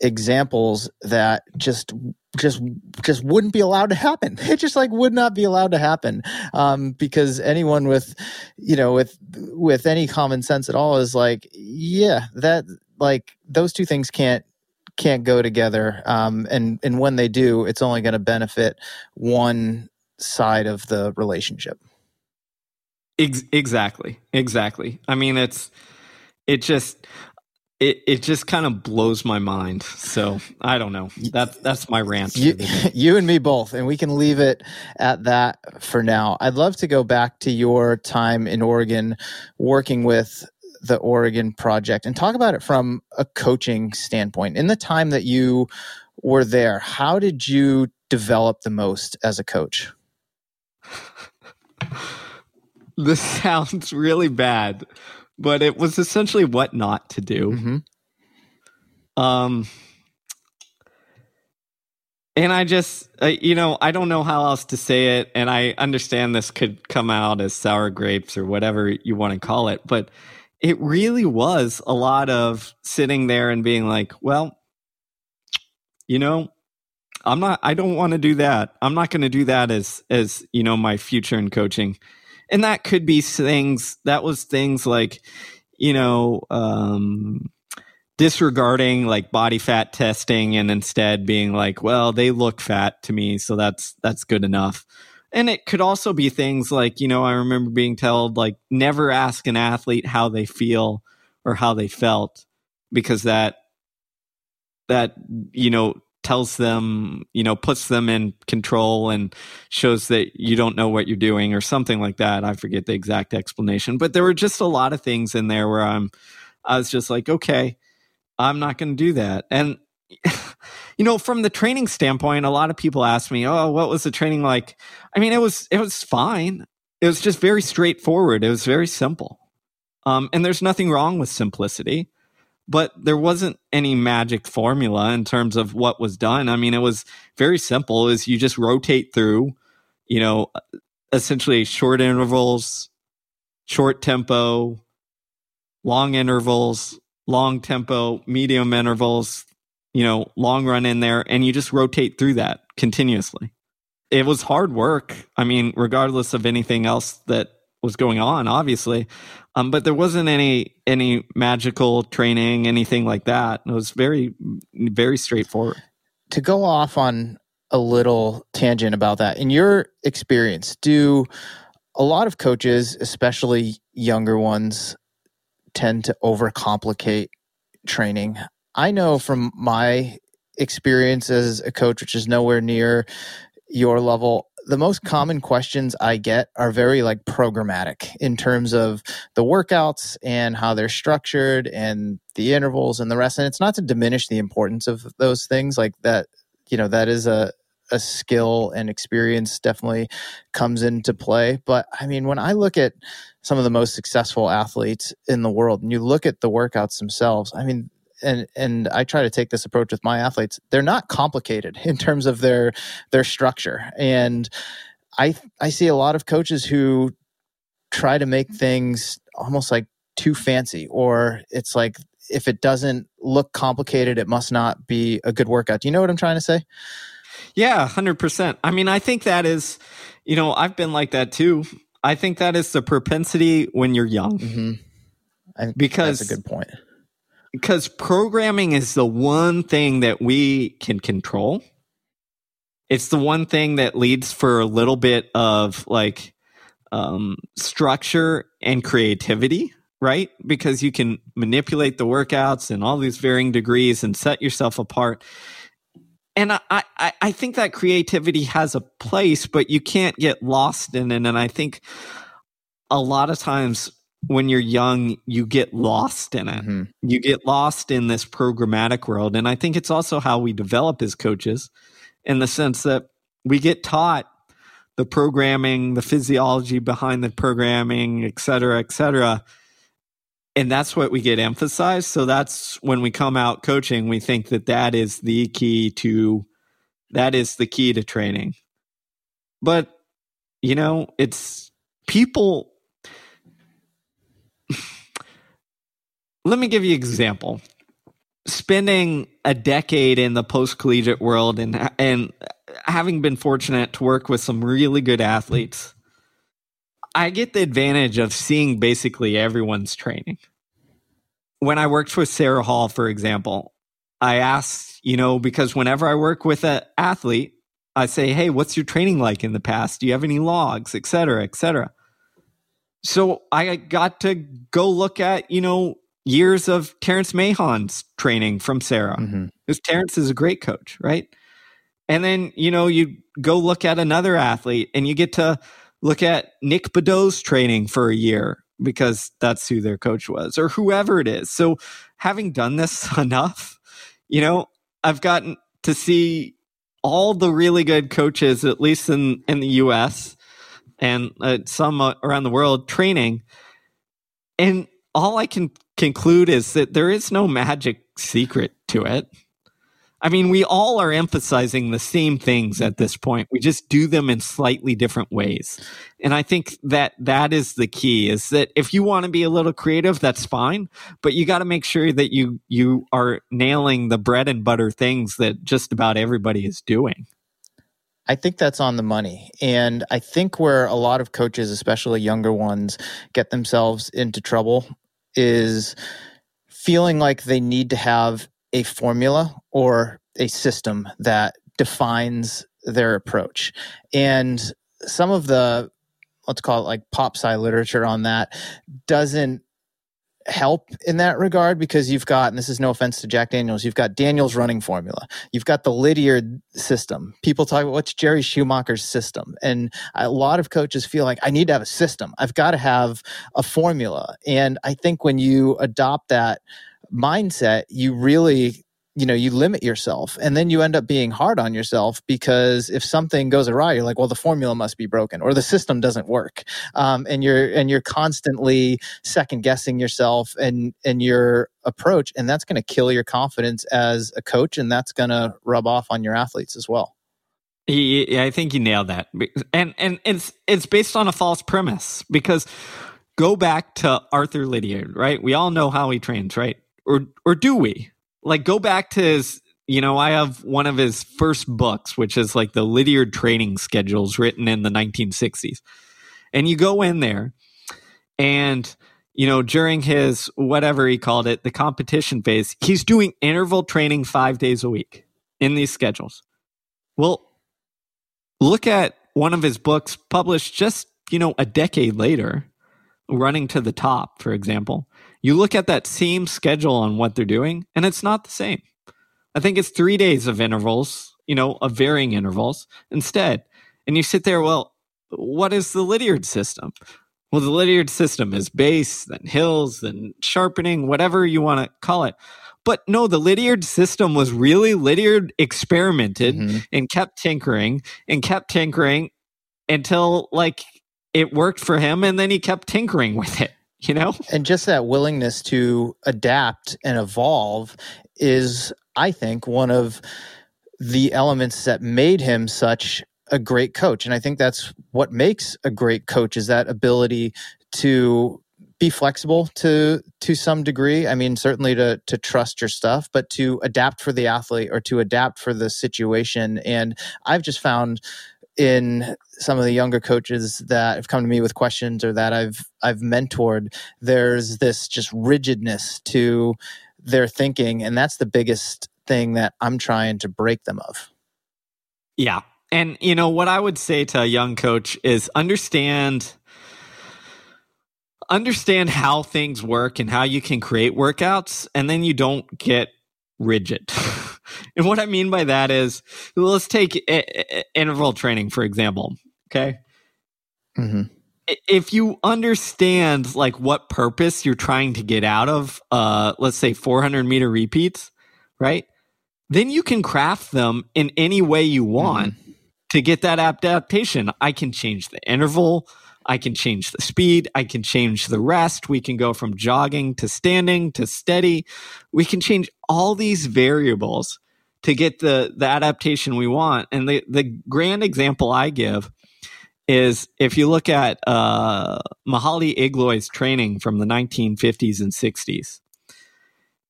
examples that just just just wouldn't be allowed to happen. It just like would not be allowed to happen. Um, because anyone with you know with with any common sense at all is like yeah that like those two things can't can't go together. Um, and and when they do it's only going to benefit one side of the relationship. Ex- exactly. Exactly. I mean it's it just it, it just kind of blows my mind. So I don't know. That's that's my rant. You, you and me both, and we can leave it at that for now. I'd love to go back to your time in Oregon, working with the Oregon project, and talk about it from a coaching standpoint. In the time that you were there, how did you develop the most as a coach? this sounds really bad but it was essentially what not to do. Mm-hmm. Um, and I just, uh, you know, I don't know how else to say it. And I understand this could come out as sour grapes or whatever you want to call it, but it really was a lot of sitting there and being like, well, you know, I'm not, I don't want to do that. I'm not going to do that as, as, you know, my future in coaching and that could be things that was things like you know um, disregarding like body fat testing and instead being like well they look fat to me so that's that's good enough. And it could also be things like you know i remember being told like never ask an athlete how they feel or how they felt because that that you know tells them, you know, puts them in control and shows that you don't know what you're doing or something like that. I forget the exact explanation, but there were just a lot of things in there where I'm, I was just like, okay, I'm not going to do that. And, you know, from the training standpoint, a lot of people ask me, oh, what was the training like? I mean, it was, it was fine. It was just very straightforward. It was very simple. Um, and there's nothing wrong with simplicity but there wasn't any magic formula in terms of what was done. I mean, it was very simple is you just rotate through, you know, essentially short intervals, short tempo, long intervals, long tempo, medium intervals, you know, long run in there and you just rotate through that continuously. It was hard work. I mean, regardless of anything else that was going on, obviously. Um, but there wasn't any any magical training, anything like that. It was very very straightforward. To go off on a little tangent about that, in your experience, do a lot of coaches, especially younger ones, tend to overcomplicate training? I know from my experience as a coach, which is nowhere near your level, the most common questions I get are very like programmatic in terms of the workouts and how they're structured and the intervals and the rest. And it's not to diminish the importance of those things like that, you know, that is a, a skill and experience definitely comes into play. But I mean, when I look at some of the most successful athletes in the world and you look at the workouts themselves, I mean, and and I try to take this approach with my athletes. They're not complicated in terms of their their structure, and I I see a lot of coaches who try to make things almost like too fancy, or it's like if it doesn't look complicated, it must not be a good workout. Do you know what I'm trying to say? Yeah, 100%. I mean, I think that is, you know, I've been like that too. I think that is the propensity when you're young. Mm-hmm. because that's a good point. Because programming is the one thing that we can control. It's the one thing that leads for a little bit of like um, structure and creativity right? Because you can manipulate the workouts and all these varying degrees and set yourself apart. And I, I, I think that creativity has a place, but you can't get lost in it. And I think a lot of times when you're young, you get lost in it. Mm-hmm. You get lost in this programmatic world. And I think it's also how we develop as coaches in the sense that we get taught the programming, the physiology behind the programming, et cetera, et cetera and that's what we get emphasized so that's when we come out coaching we think that that is the key to that is the key to training but you know it's people let me give you an example spending a decade in the post collegiate world and and having been fortunate to work with some really good athletes I get the advantage of seeing basically everyone's training. When I worked with Sara Hall, for example, I asked, you know, because whenever I work with an athlete, I say, hey, what's your training like in the past? Do you have any logs, et cetera, et cetera? So I got to go look at, you know, years of Terrence Mahon's training from Sara. Mm-hmm. Because Terrence is a great coach, right? And then, you know, you go look at another athlete and you get to look at Nick Bedaux's training for a year because that's who their coach was or whoever it is. So having done this enough, you know, I've gotten to see all the really good coaches, at least in, in the US and uh, some uh, around the world training. And all I can conclude is that there is no magic secret to it. I mean, we all are emphasizing the same things at this point. We just do them in slightly different ways. And I think that that is the key is that if you want to be a little creative, that's fine, but you got to make sure that you you are nailing the bread and butter things that just about everybody is doing. I think that's on the money. And I think where a lot of coaches, especially younger ones, get themselves into trouble is feeling like they need to have a formula or a system that defines their approach. And some of the, let's call it like pop sci literature on that, doesn't help in that regard because you've got, and this is no offense to Jack Daniels, you've got Daniels' running formula. You've got the Lydiard system. People talk about what's Jerry Schumacher's system. And a lot of coaches feel like I need to have a system. I've got to have a formula. And I think when you adopt that mindset, you really you know you limit yourself and then you end up being hard on yourself because if something goes awry you're like well the formula must be broken or the system doesn't work um, and you're and you're constantly second guessing yourself and and your approach and that's going to kill your confidence as a coach and that's going to rub off on your athletes as well yeah, I think you nailed that, and and it's it's based on a false premise because go back to Arthur Lydiard, right? We all know how he trains, right? Or or do we? Like go back to his you know, I have one of his first books, which is like the Lydiard training schedules written in the 1960s. And you go in there and you know, during his whatever he called it, the competition phase, he's doing interval training 5 days a week in these schedules. Well, look at one of his books published just, you know, a decade later, Running to the Top, for example. You look at that same schedule on what they're doing, and it's not the same. I think it's three days of intervals, you know, of varying intervals instead. And you sit there, well, what is the Lydiard system? Well, the Lydiard system is base, then hills, then sharpening, whatever you want to call it. But no, the Lydiard system was really Lydiard experimented mm-hmm. and kept tinkering and kept tinkering until like it worked for him and then he kept tinkering with it you know? And just that willingness to adapt and evolve is, I think, one of the elements that made him such a great coach. And I think that's what makes a great coach is that ability to be flexible to to some degree. I mean, certainly to to trust your stuff, but to adapt for the athlete or to adapt for the situation. And I've just found in some of the younger coaches that have come to me with questions or that I've I've mentored, there's this just rigidness to their thinking, and that's the biggest thing that I'm trying to break them of. Yeah. And you know what I would say to a young coach is understand understand how things work and how you can create workouts and then you don't get rigid. and what I mean by that is let's take interval training for example, okay? Mm-hmm. If you understand like what purpose you're trying to get out of uh let's say 400 meter repeats, right? Then you can craft them in any way you want mm-hmm. to get that adaptation. I can change the interval, I can change the speed. I can change the rest. We can go from jogging to standing to steady. We can change all these variables to get the, the adaptation we want. And the, the grand example I give is if you look at uh, Mihaly Igloi's training from the 1950s and 60s,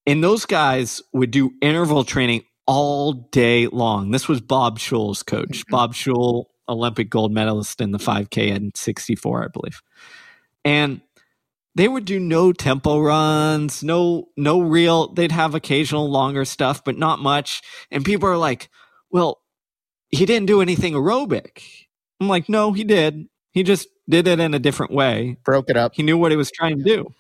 and those guys would do interval training all day long. This was Bob Schul's coach. Mm-hmm. Bob Schul Olympic gold medalist in the 5K in 64, I believe. And they would do no tempo runs, no no real they'd have occasional longer stuff, but not much. And people are like, "Well, he didn't do anything aerobic." I'm like, "No, he did. He just did it in a different way. Broke it up. He knew what he was trying to do."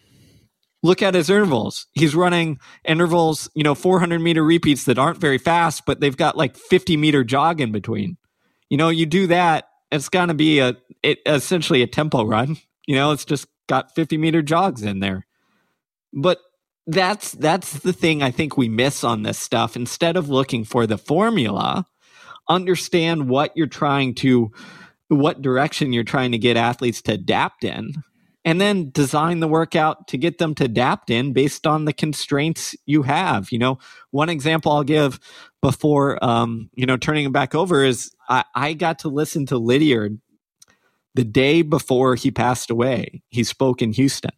Look at his intervals. He's running intervals, you know, 400 meter repeats that aren't very fast, but they've got like 50 meter jog in between you know, you do that, it's going to be a it, essentially a tempo run. You know, it's just got 50 meter jogs in there. But that's that's the thing I think we miss on this stuff. Instead of looking for the formula, understand what you're trying to what direction you're trying to get athletes to adapt in and then design the workout to get them to adapt in based on the constraints you have. You know, one example I'll give before, um, you know, turning it back over is I, I got to listen to Lydiard the day before he passed away. He spoke in Houston.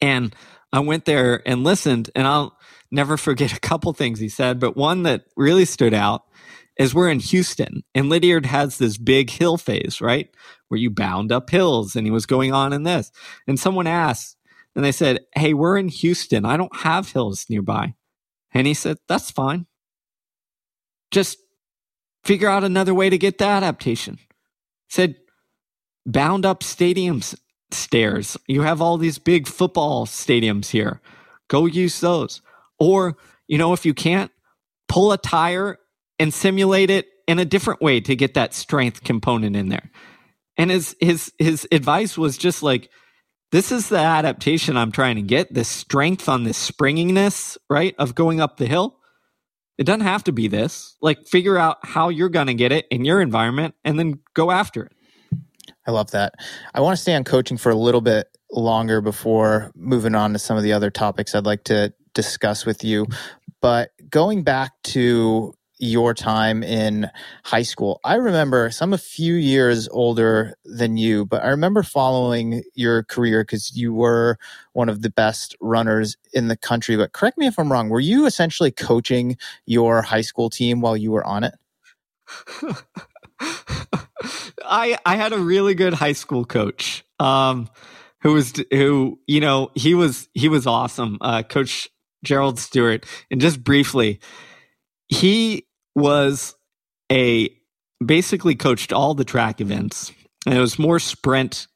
And I went there and listened, and I'll never forget a couple things he said, but one that really stood out is we're in Houston and Lydiard has this big hill phase, right? Where you bound up hills and he was going on in this. And someone asked, and they said, Hey, we're in Houston. I don't have hills nearby. And he said, That's fine. Just figure out another way to get the adaptation. Said, bound up stadiums stairs. You have all these big football stadiums here. Go use those. Or, you know, if you can't, pull a tire and simulate it in a different way to get that strength component in there. And his his his advice was just like this is the adaptation I'm trying to get, this strength on this springiness, right, of going up the hill. It doesn't have to be this. Like figure out how you're going to get it in your environment and then go after it. I love that. I want to stay on coaching for a little bit longer before moving on to some of the other topics I'd like to discuss with you. But going back to your time in high school. I remember, so I'm a few years older than you, but I remember following your career because you were one of the best runners in the country. But correct me if I'm wrong, were you essentially coaching your high school team while you were on it? I I had a really good high school coach. Um who was who you know he was he was awesome uh coach Gerald Stewart and just briefly he was a basically coached all the track events. And it was more sprint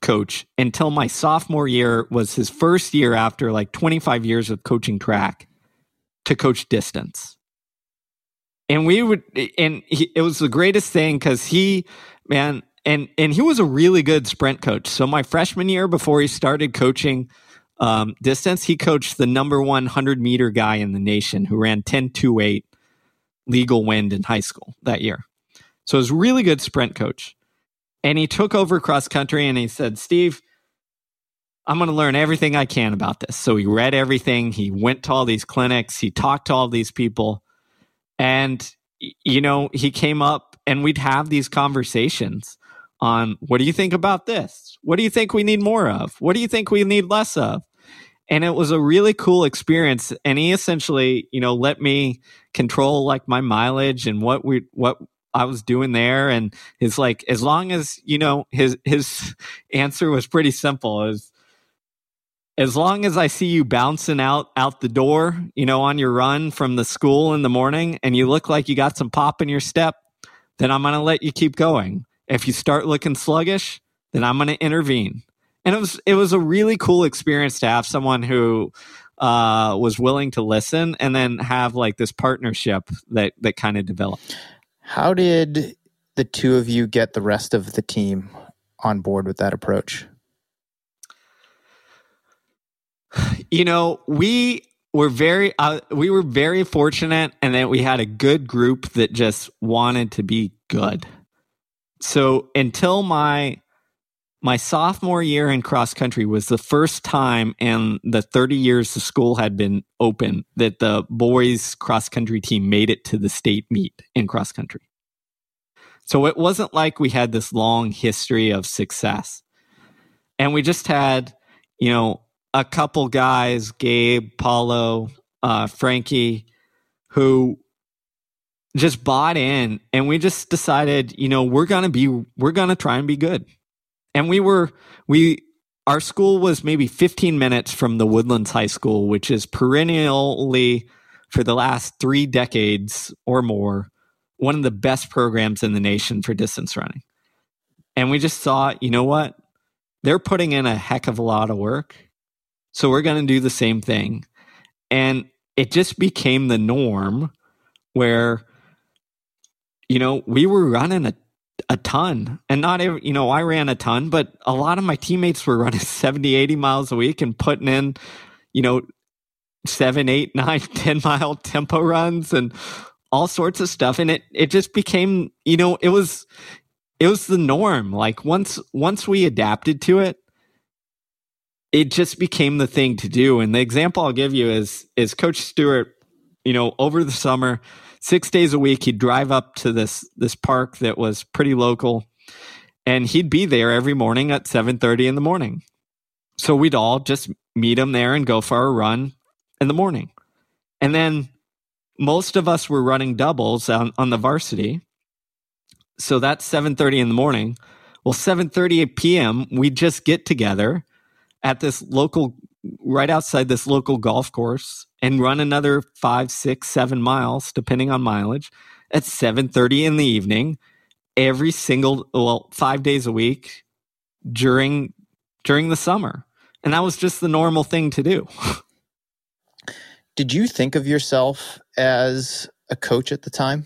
coach until my sophomore year was his first year after like 25 years of coaching track to coach distance. And we would and he, it was the greatest thing because he man and and he was a really good sprint coach. So my freshman year before he started coaching um, distance he coached the number 100 meter guy in the nation who ran 10 2 8 legal wind in high school that year. So he was really good sprint coach. And he took over cross country and he said, Steve, I'm going to learn everything I can about this. So he read everything. He went to all these clinics. He talked to all these people. And, you know, he came up and we'd have these conversations on what do you think about this? What do you think we need more of? What do you think we need less of? And it was a really cool experience. And he essentially, you know, let me control like my mileage and what we, what I was doing there. And his like, as long as, you know, his, his answer was pretty simple is, as long as I see you bouncing out out the door, you know, on your run from the school in the morning and you look like you got some pop in your step, then I'm going to let you keep going. If you start looking sluggish, then I'm going to intervene. And it was it was a really cool experience to have someone who uh, was willing to listen and then have like this partnership that that kind of developed. How did the two of you get the rest of the team on board with that approach? You know, we were very uh, we were very fortunate and that we had a good group that just wanted to be good. So until my my sophomore year in cross country was the first time in the 30 years the school had been open that the boys cross country team made it to the state meet in cross country. So it wasn't like we had this long history of success. And we just had, you know, a couple guys, Gabe, Paulo, uh, Frankie, who just bought in and we just decided, you know, we're going to be, we're going to try and be good. And we were, we, our school was maybe 15 minutes from the Woodlands High School, which is perennially for the last three decades or more, one of the best programs in the nation for distance running. And we just thought, you know what? They're putting in a heck of a lot of work so we're going to do the same thing. And it just became the norm where, you know, we were running a, a ton and not every, you know, I ran a ton, but a lot of my teammates were running 70, 80 miles a week and putting in, you know, seven eight nine ten mile tempo runs and all sorts of stuff. And it, it just became, you know, it was, it was the norm. Like once, once we adapted to it, it just became the thing to do. And the example I'll give you is is Coach Stewart, you know, over the summer, six days a week, he'd drive up to this this park that was pretty local, and he'd be there every morning at seven thirty in the morning. So we'd all just meet him there and go for a run in the morning, and then most of us were running doubles on, on the varsity. So that's seven thirty in the morning. Well, seven thirty p.m. we just get together at this local, right outside this local golf course and run another five, six, seven miles, depending on mileage, at 7.30 in the evening every single, well, five days a week during during the summer. And that was just the normal thing to do. Did you think of yourself as a coach at the time,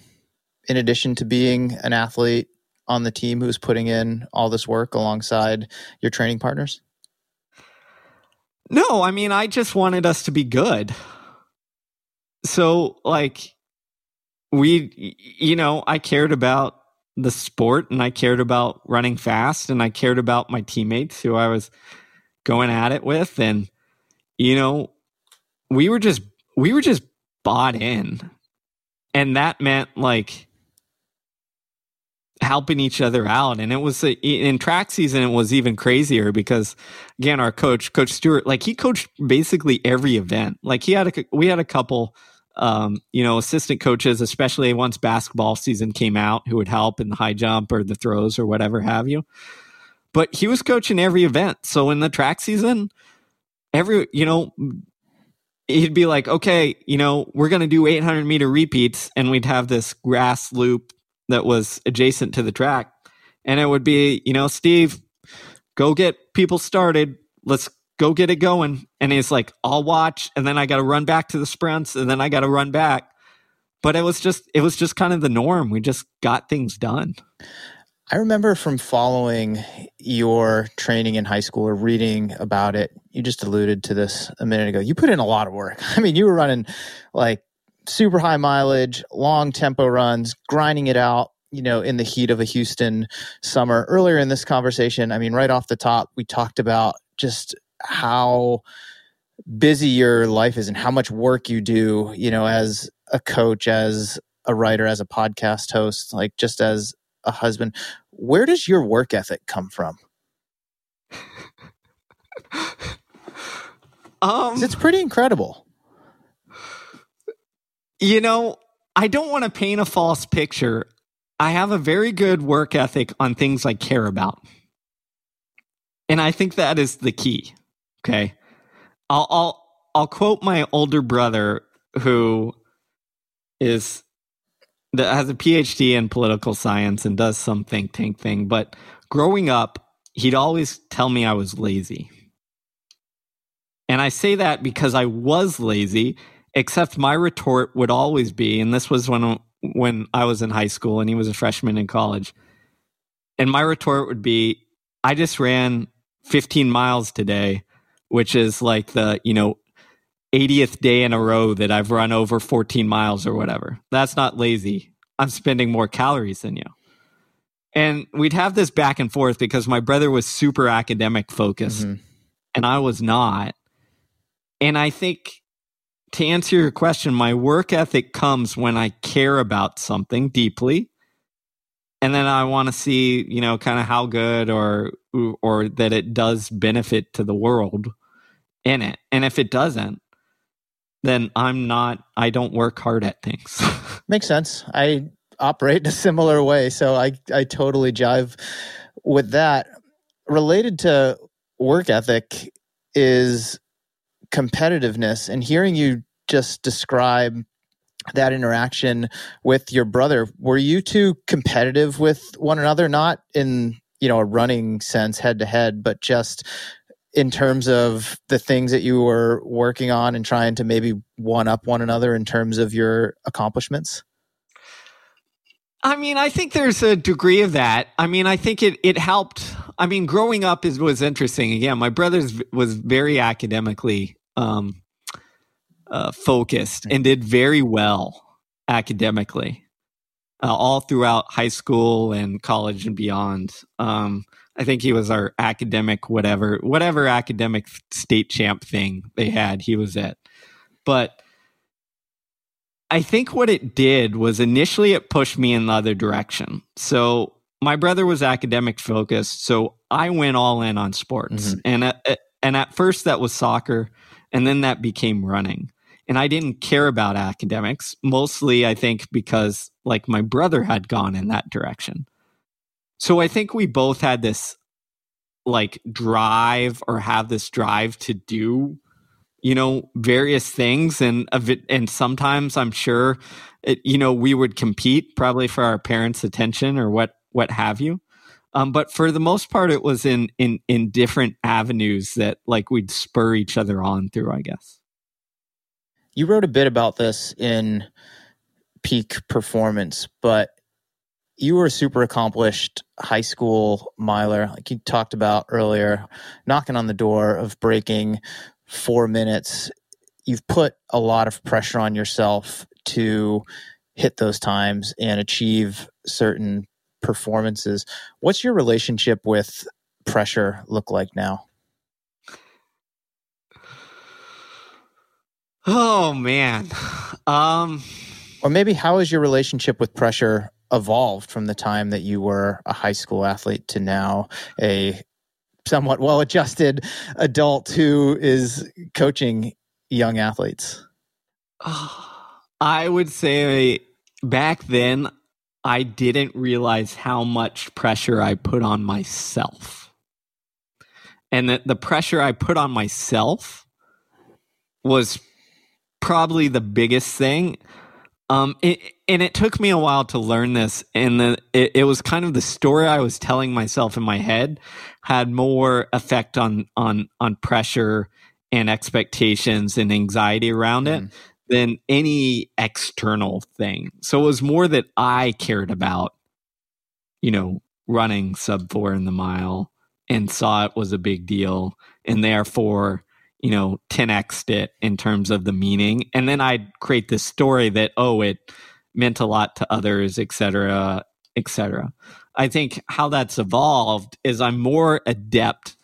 in addition to being an athlete on the team who's putting in all this work alongside your training partners? No, I mean, I just wanted us to be good. So, like, we, you know, I cared about the sport and I cared about running fast and I cared about my teammates who I was going at it with. And, you know, we were just, we were just bought in. And that meant like, helping each other out. And it was a, in track season, it was even crazier because again, our coach, Coach Stewart, like he coached basically every event. Like he had a, we had a couple, um, you know, assistant coaches, especially once basketball season came out, who would help in the high jump or the throws or whatever have you. But he was coaching every event. So in the track season, every, you know, he'd be like, okay, you know, we're going to do 800 meter repeats. And we'd have this grass loop that was adjacent to the track. And it would be, you know, Steve, go get people started. Let's go get it going. And he's like, I'll watch. And then I got to run back to the sprints and then I got to run back. But it was just, it was just kind of the norm. We just got things done. I remember from following your training in high school or reading about it. You just alluded to this a minute ago. You put in a lot of work. I mean, you were running like super high mileage, long tempo runs, grinding it out, you know, in the heat of a Houston summer. Earlier in this conversation, I mean, right off the top, we talked about just how busy your life is and how much work you do, you know, as a coach, as a writer, as a podcast host, like just as a husband. Where does your work ethic come from? um, it's pretty incredible. You know, I don't want to paint a false picture. I have a very good work ethic on things I care about. And I think that is the key. Okay. I'll I'll I'll quote my older brother who is that has a PhD in political science and does some think tank thing, but growing up, he'd always tell me I was lazy. And I say that because I was lazy, except my retort would always be, and this was when when I was in high school and he was a freshman in college. And my retort would be, I just ran 15 miles today, which is like the, you know, 80th day in a row that I've run over 14 miles or whatever. That's not lazy. I'm spending more calories than you. And we'd have this back and forth because my brother was super academic focused mm-hmm. and I was not. And I think to answer your question, my work ethic comes when I care about something deeply. And then I want to see, you know, kind of how good or or that it does benefit to the world in it. And if it doesn't, then I'm not I don't work hard at things. Makes sense. I operate in a similar way, so I I totally jive with that. Related to work ethic is competitiveness and hearing you just describe that interaction with your brother were you two competitive with one another not in you know a running sense head to head but just in terms of the things that you were working on and trying to maybe one up one another in terms of your accomplishments? I mean, I think there's a degree of that. I mean, I think it it helped. I mean, growing up is was interesting. Again, my brother was very academically um, uh, focused and did very well academically, uh, all throughout high school and college and beyond. Um, I think he was our academic whatever whatever academic state champ thing they had. He was it. But I think what it did was initially it pushed me in the other direction. So my brother was academic focused, so I went all in on sports. Mm-hmm. And at, and at first that was soccer, and then that became running. And I didn't care about academics, mostly I think because like my brother had gone in that direction. So I think we both had this like drive or have this drive to do you know various things and and sometimes i'm sure it, you know we would compete probably for our parents attention or what what have you. Um, but for the most part it was in in in different avenues that like we'd spur each other on through i guess. You wrote a bit about this in peak performance but you were a super accomplished high school miler, like you talked about earlier, knocking on the door of breaking four minutes. You've put a lot of pressure on yourself to hit those times and achieve certain performances. What's your relationship with pressure look like now? Oh man. Um or maybe how is your relationship with pressure evolved from the time that you were a high school athlete to now a somewhat well adjusted adult who is coaching young athletes? I would say back then, I didn't realize how much pressure I put on myself. And that the pressure I put on myself was probably the biggest thing. Um, it, and it took me a while to learn this, and the, it, it, was kind of the story I was telling myself in my head had more effect on on on pressure and expectations and anxiety around it mm. than any external thing. So it was more that I cared about, you know, running sub four in the mile and saw it was a big deal, and therefore you know 10x it in terms of the meaning. And then i'd create this story that oh it meant a lot to others etc etc i think how that's evolved is i'm more adept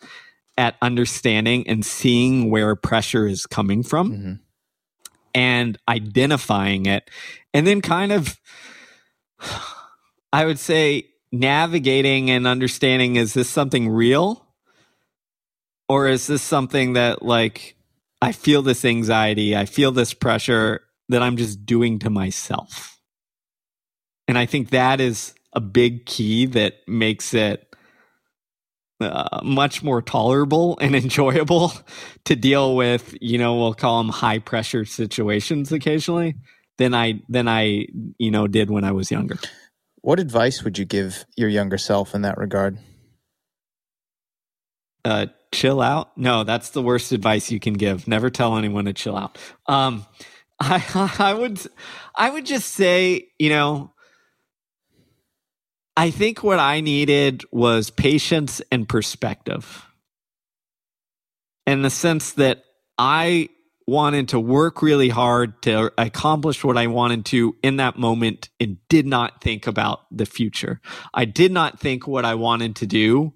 at understanding and seeing where pressure is coming from Mm-hmm. and identifying it and then kind of i would say navigating and understanding is this something real or is this something that like i feel this anxiety i feel this pressure that i'm just doing to myself and i think that is a big key that makes it uh, much more tolerable and enjoyable to deal with you know we'll call them high pressure situations occasionally than i than i you know did when i was younger What advice would you give your younger self in that regard? uh chill out? No that's the worst advice you can give. Never tell anyone to chill out. Um i i would i would just say you know i think what i needed was patience and perspective. In the sense that i wanted to work really hard to accomplish what i wanted to in that moment and did not think about the future. I did not think what i wanted to do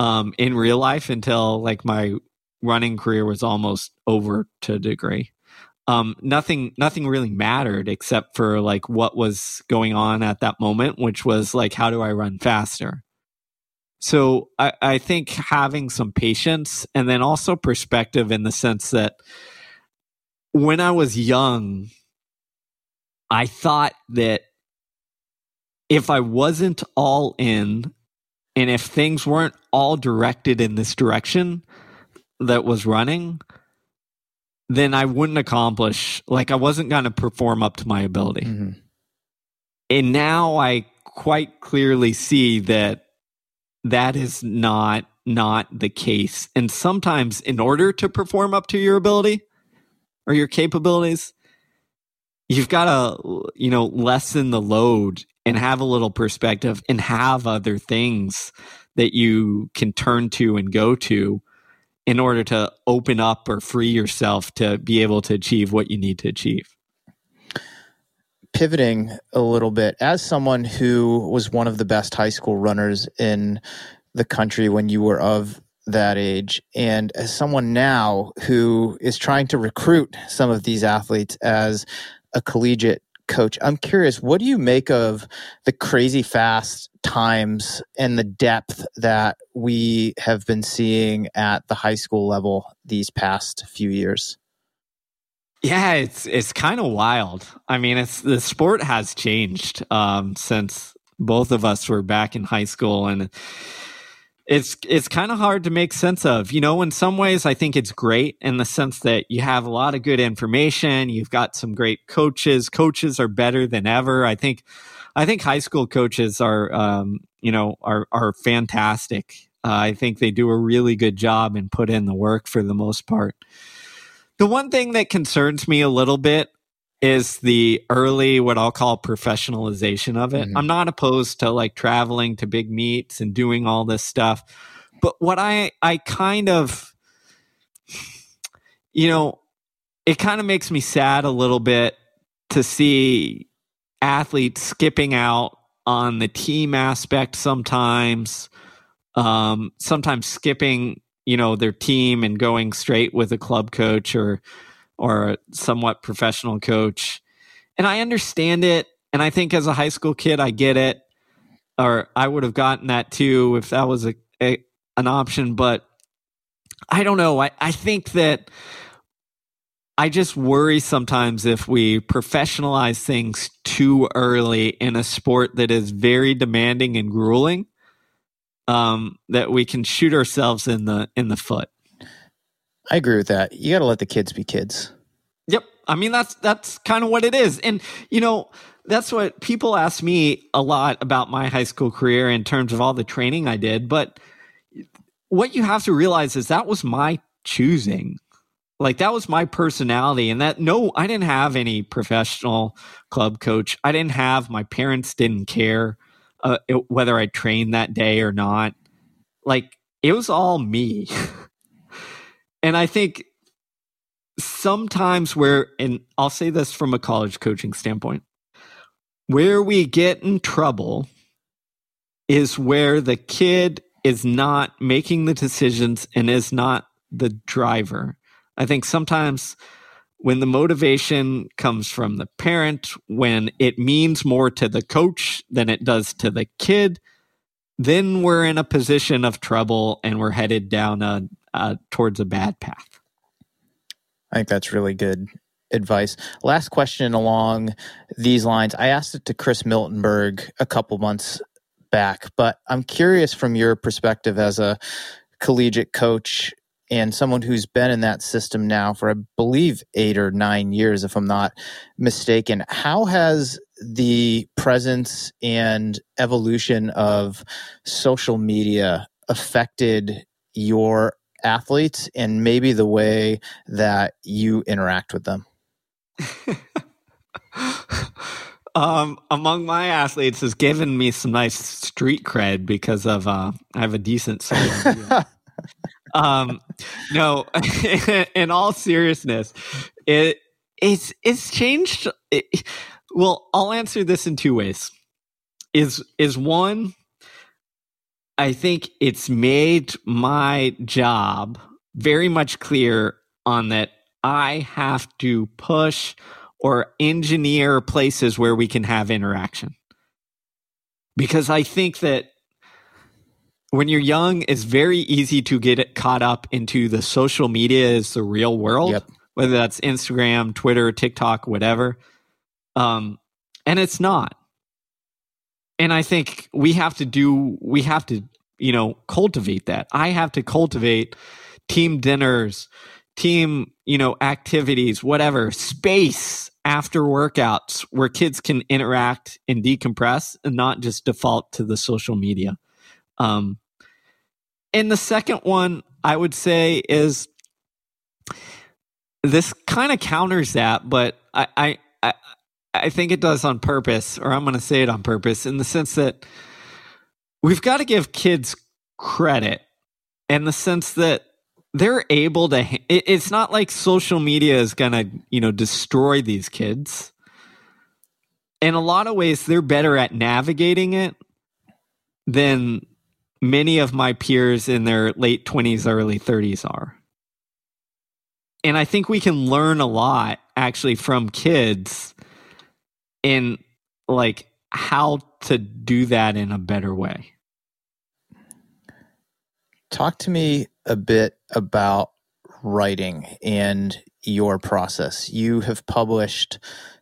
um, in real life until like my running career was almost over to a degree. Um, nothing, nothing really mattered except for like what was going on at that moment, which was like, how do I run faster? So I, I think having some patience and then also perspective in the sense that when I was young, I thought that if I wasn't all in and if things weren't all directed in this direction that was running, then I wouldn't accomplish, like, I wasn't going to perform up to my ability. Mm-hmm. And now I quite clearly see that that is not not the case. And sometimes in order to perform up to your ability or your capabilities, you've got to, you know, lessen the load and have a little perspective and have other things that you can turn to and go to in order to open up or free yourself to be able to achieve what you need to achieve. Pivoting a little bit, as someone who was one of the best high school runners in the country when you were of that age, and as someone now who is trying to recruit some of these athletes as a collegiate coach, I'm curious, what do you make of the crazy fast times and the depth that we have been seeing at the high school level these past few years? Yeah, it's it's kind of wild. I mean, it's the sport has changed um, since both of us were back in high school, and it's it's kind of hard to make sense of. You know, in some ways, I think it's great in the sense that you have a lot of good information. You've got some great coaches. Coaches are better than ever. I think. I think high school coaches are, um, you know, are are fantastic. Uh, I think they do a really good job and put in the work for the most part. The one thing that concerns me a little bit is the early, what I'll call professionalization of it. Mhm. I'm not opposed to like traveling to big meets and doing all this stuff. But what I, I kind of, you know, it kind of makes me sad a little bit to see athletes skipping out on the team aspect sometimes, um, sometimes skipping you know their team and going straight with a club coach or or a somewhat professional coach. And i understand it. And i think as a high school kid i get it. Or i would have gotten that too if that was a, a an option. But i don't know. I i think that I just worry sometimes if we professionalize things too early in a sport that is very demanding and grueling um, that we can shoot ourselves in the in the foot. I agree with that. You got to let the kids be kids. Yep. I mean that's that's kind of what it is. And you know, that's what people ask me a lot about my high school career in terms of all the training I did, but what you have to realize is that was my choosing. Like that was my personality and that no, I didn't have any professional club coach. I didn't have my parents didn't care uh, it, whether I trained that day or not. Like it was all me. and I think sometimes where, and I'll say this from a college coaching standpoint, where we get in trouble is where the kid is not making the decisions and is not the driver. I think sometimes when the motivation comes from the parent, when it means more to the coach than it does to the kid, then we're in a position of trouble and we're headed down a, a towards a bad path. I think that's really good advice. Last question along these lines. I asked it to Chris Miltenberg a couple months back, but I'm curious from your perspective as a collegiate coach and someone who's been in that system now for, I believe, eight or nine years, if I'm not mistaken. How has the presence and evolution of social media affected your athletes and maybe the way that you interact with them? um, among my athletes has given me some nice street cred because of uh, I have a decent um, no, in all seriousness, it it's it's changed. It, well, I'll answer this in two ways. Is is one, I think it's made my job very much clear on that I have to push or engineer places where we can have interaction. Because I think that when you're young, it's very easy to get caught up into the social media is the real world, yep. whether that's Instagram, Twitter, TikTok, whatever. Um, and it's not. And I think we have to do, we have to, you know, cultivate that. I have to cultivate team dinners, team, you know, activities, whatever, space after workouts where kids can interact and decompress and not just default to the social media. Um, and the second one I would say is this kind of counters that, but I, I, I, I think it does on purpose, or I'm going to say it on purpose in the sense that we've got to give kids credit in the sense that they're able to it's not like social media is going to you know destroy these kids. In a lot of ways they're better at navigating it than many of my peers in their late 20s early 30s are. And i think we can learn a lot actually from kids in like how to do that in a better way talk to me a bit about writing and your process you have published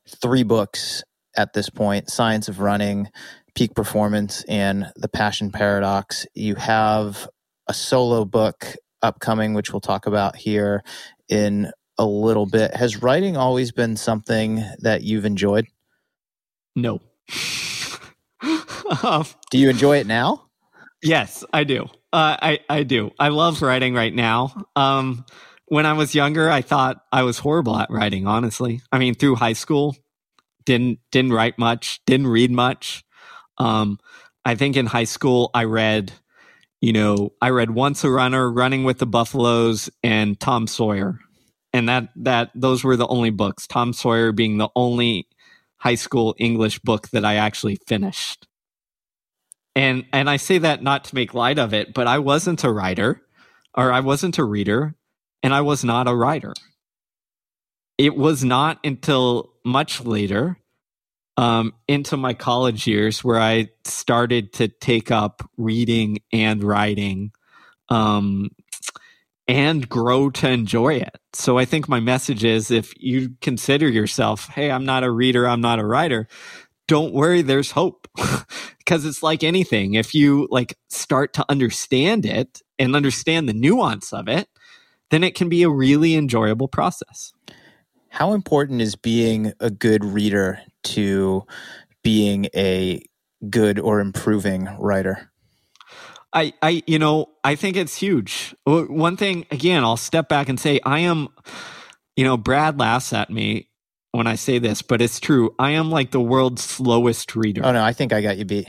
three books at this point science of running peak performance and the passion paradox. You have a solo book upcoming, which we'll talk about here in a little bit. Has writing always been something that you've enjoyed? No. um, do you enjoy it now? Yes, I do. Uh, I I do. I love writing right now. Um, when I was younger, I thought I was horrible at writing. Honestly, I mean, through high school, didn't didn't write much, didn't read much. Um, I think in high school, I read, you know, I read Once a Runner, Running with the Buffaloes, and Tom Sawyer, and that that those were the only books. Tom Sawyer being the only high school English book that I actually finished. And and I say that not to make light of it, but I wasn't a writer, or I wasn't a reader, and I was not a writer. It was not until much later um, into my college years where I started to take up reading and writing um, and grow to enjoy it. So I think my message is if you consider yourself, hey, I'm not a reader, I'm not a writer, don't worry, there's hope. Because it's like anything. If you like start to understand it and understand the nuance of it, then it can be a really enjoyable process. How important is being a good reader to being a good or improving writer? I, I, you know, I think it's huge. One thing, again, I'll step back and say, I am, you know, Brad laughs at me when I say this, but it's true. I am like the world's slowest reader. Oh no, I think I got you beat.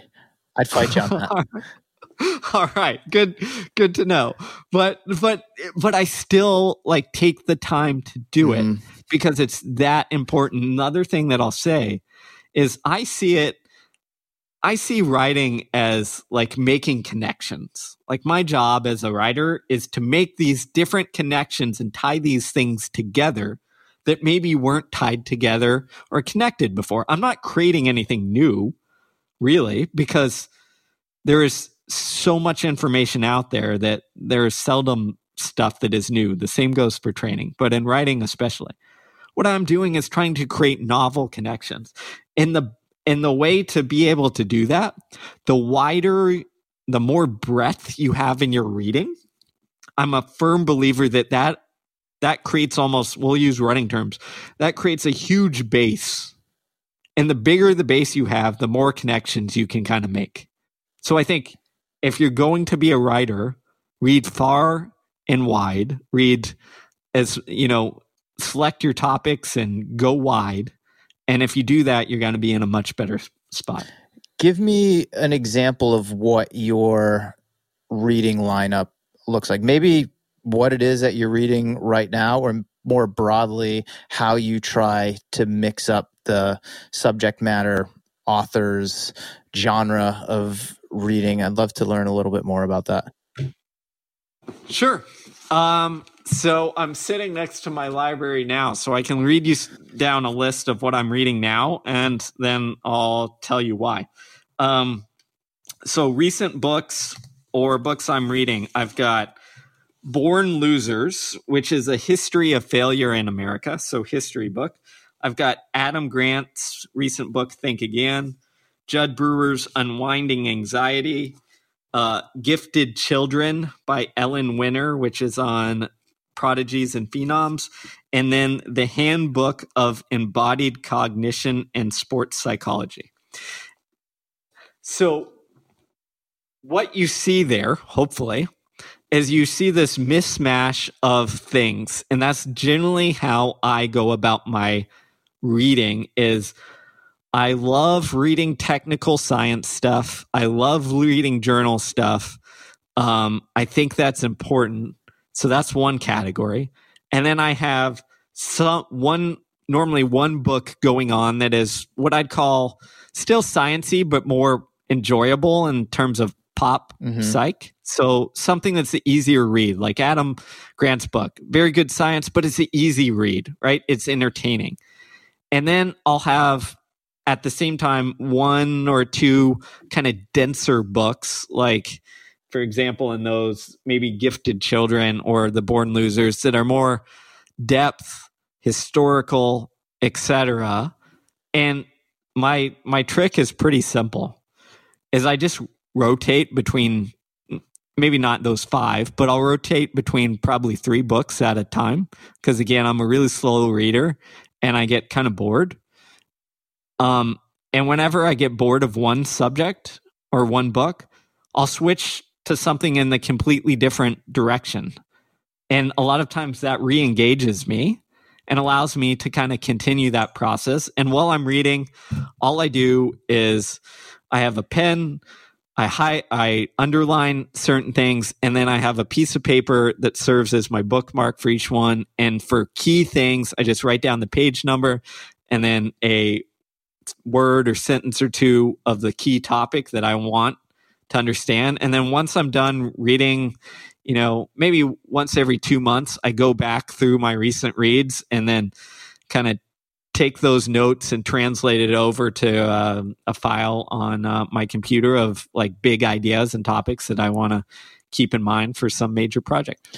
I'd fight you on that. All right, good, good to know. But, but, but I still like take the time to do mm-hmm. it because it's that important. Another thing that I'll say is I see it I see writing as like making connections. Like my job as a writer is to make these different connections and tie these things together that maybe weren't tied together or connected before. I'm not creating anything new, really, because there is so much information out there that there is seldom stuff that is new. The same goes for training, but in writing especially. What I'm doing is trying to create novel connections. And the and the way to be able to do that, the wider the more breadth you have in your reading, I'm a firm believer that that that creates almost we'll use running terms. That creates a huge base. And the bigger the base you have, the more connections you can kind of make. So I think if you're going to be a writer, read far and wide, read as, you know, select your topics and go wide. And if you do that, you're going to be in a much better spot. Give me an example of what your reading lineup looks like. Maybe what it is that you're reading right now, or more broadly, how you try to mix up the subject matter, authors, genre of reading. I'd love to learn a little bit more about that. Sure. Um, so I'm sitting next to my library now, so I can read you down a list of what I'm reading now, and then I'll tell you why. Um, so recent books or books I'm reading, I've got Born Losers, which is a history of failure in America, so history book. I've got Adam Grant's recent book, Think Again. Jud Brewer's Unwinding Anxiety, uh, Gifted Children by Ellen Winner, which is on Prodigies and Phenoms, and then The Handbook of Embodied Cognition and Sports Psychology. So, what you see there, hopefully, is you see this mismatch of things. And that's generally how I go about my reading is I love reading technical science stuff. I love reading journal stuff. Um, I think that's important. So that's one category. And then I have some one normally one book going on that is what I'd call still sciency, but more enjoyable in terms of pop mm-hmm. psych. So something that's the easier read, like Adam Grant's book, very good science, but it's an easy read, right? It's entertaining. And then I'll have at the same time one or two kind of denser books like for example in those maybe gifted children or the born losers that are more depth historical etc and my my trick is pretty simple is i just rotate between maybe not those five but i'll rotate between probably three books at a time. Because again i'm a really slow reader and i get kind of bored. Um, and whenever I get bored of one subject or one book, I'll switch to something in the completely different direction. And a lot of times that re engages me and allows me to kind of continue that process. And while I'm reading, all I do is I have a pen, I hi- I underline certain things, and then I have a piece of paper that serves as my bookmark for each one. And for key things, I just write down the page number and then a word or sentence or two of the key topic that I want to understand. And then once I'm done reading, you know, maybe once every two months, I go back through my recent reads and then kind of take those notes and translate it over to uh, a file on uh, my computer of like big ideas and topics that I want to keep in mind for some major project.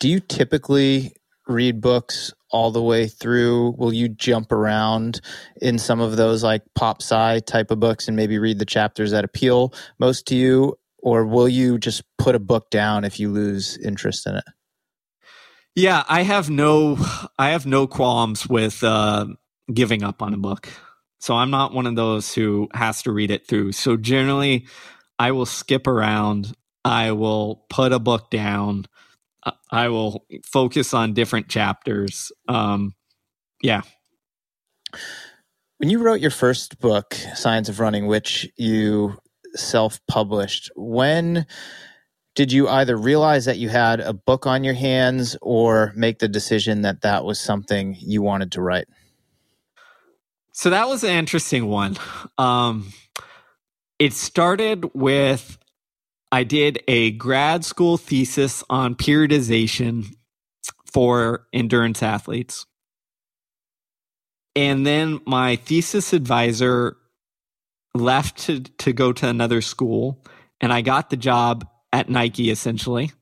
Do you typically read books all the way through? Will you jump around in some of those like pop sci type of books and maybe read the chapters that appeal most to you? Or will you just put a book down if you lose interest in it? Yeah, I have no I have no qualms with uh, giving up on a book. So I'm not one of those who has to read it through. So generally I will skip around. I will put a book down I will focus on different chapters. Um, yeah. When you wrote your first book, Science of Running, which you self published, when did you either realize that you had a book on your hands or make the decision that that was something you wanted to write? So that was an interesting one. Um, it started with I did a grad school thesis on periodization for endurance athletes. And then my thesis advisor left to, to go to another school, and I got the job at Nike essentially,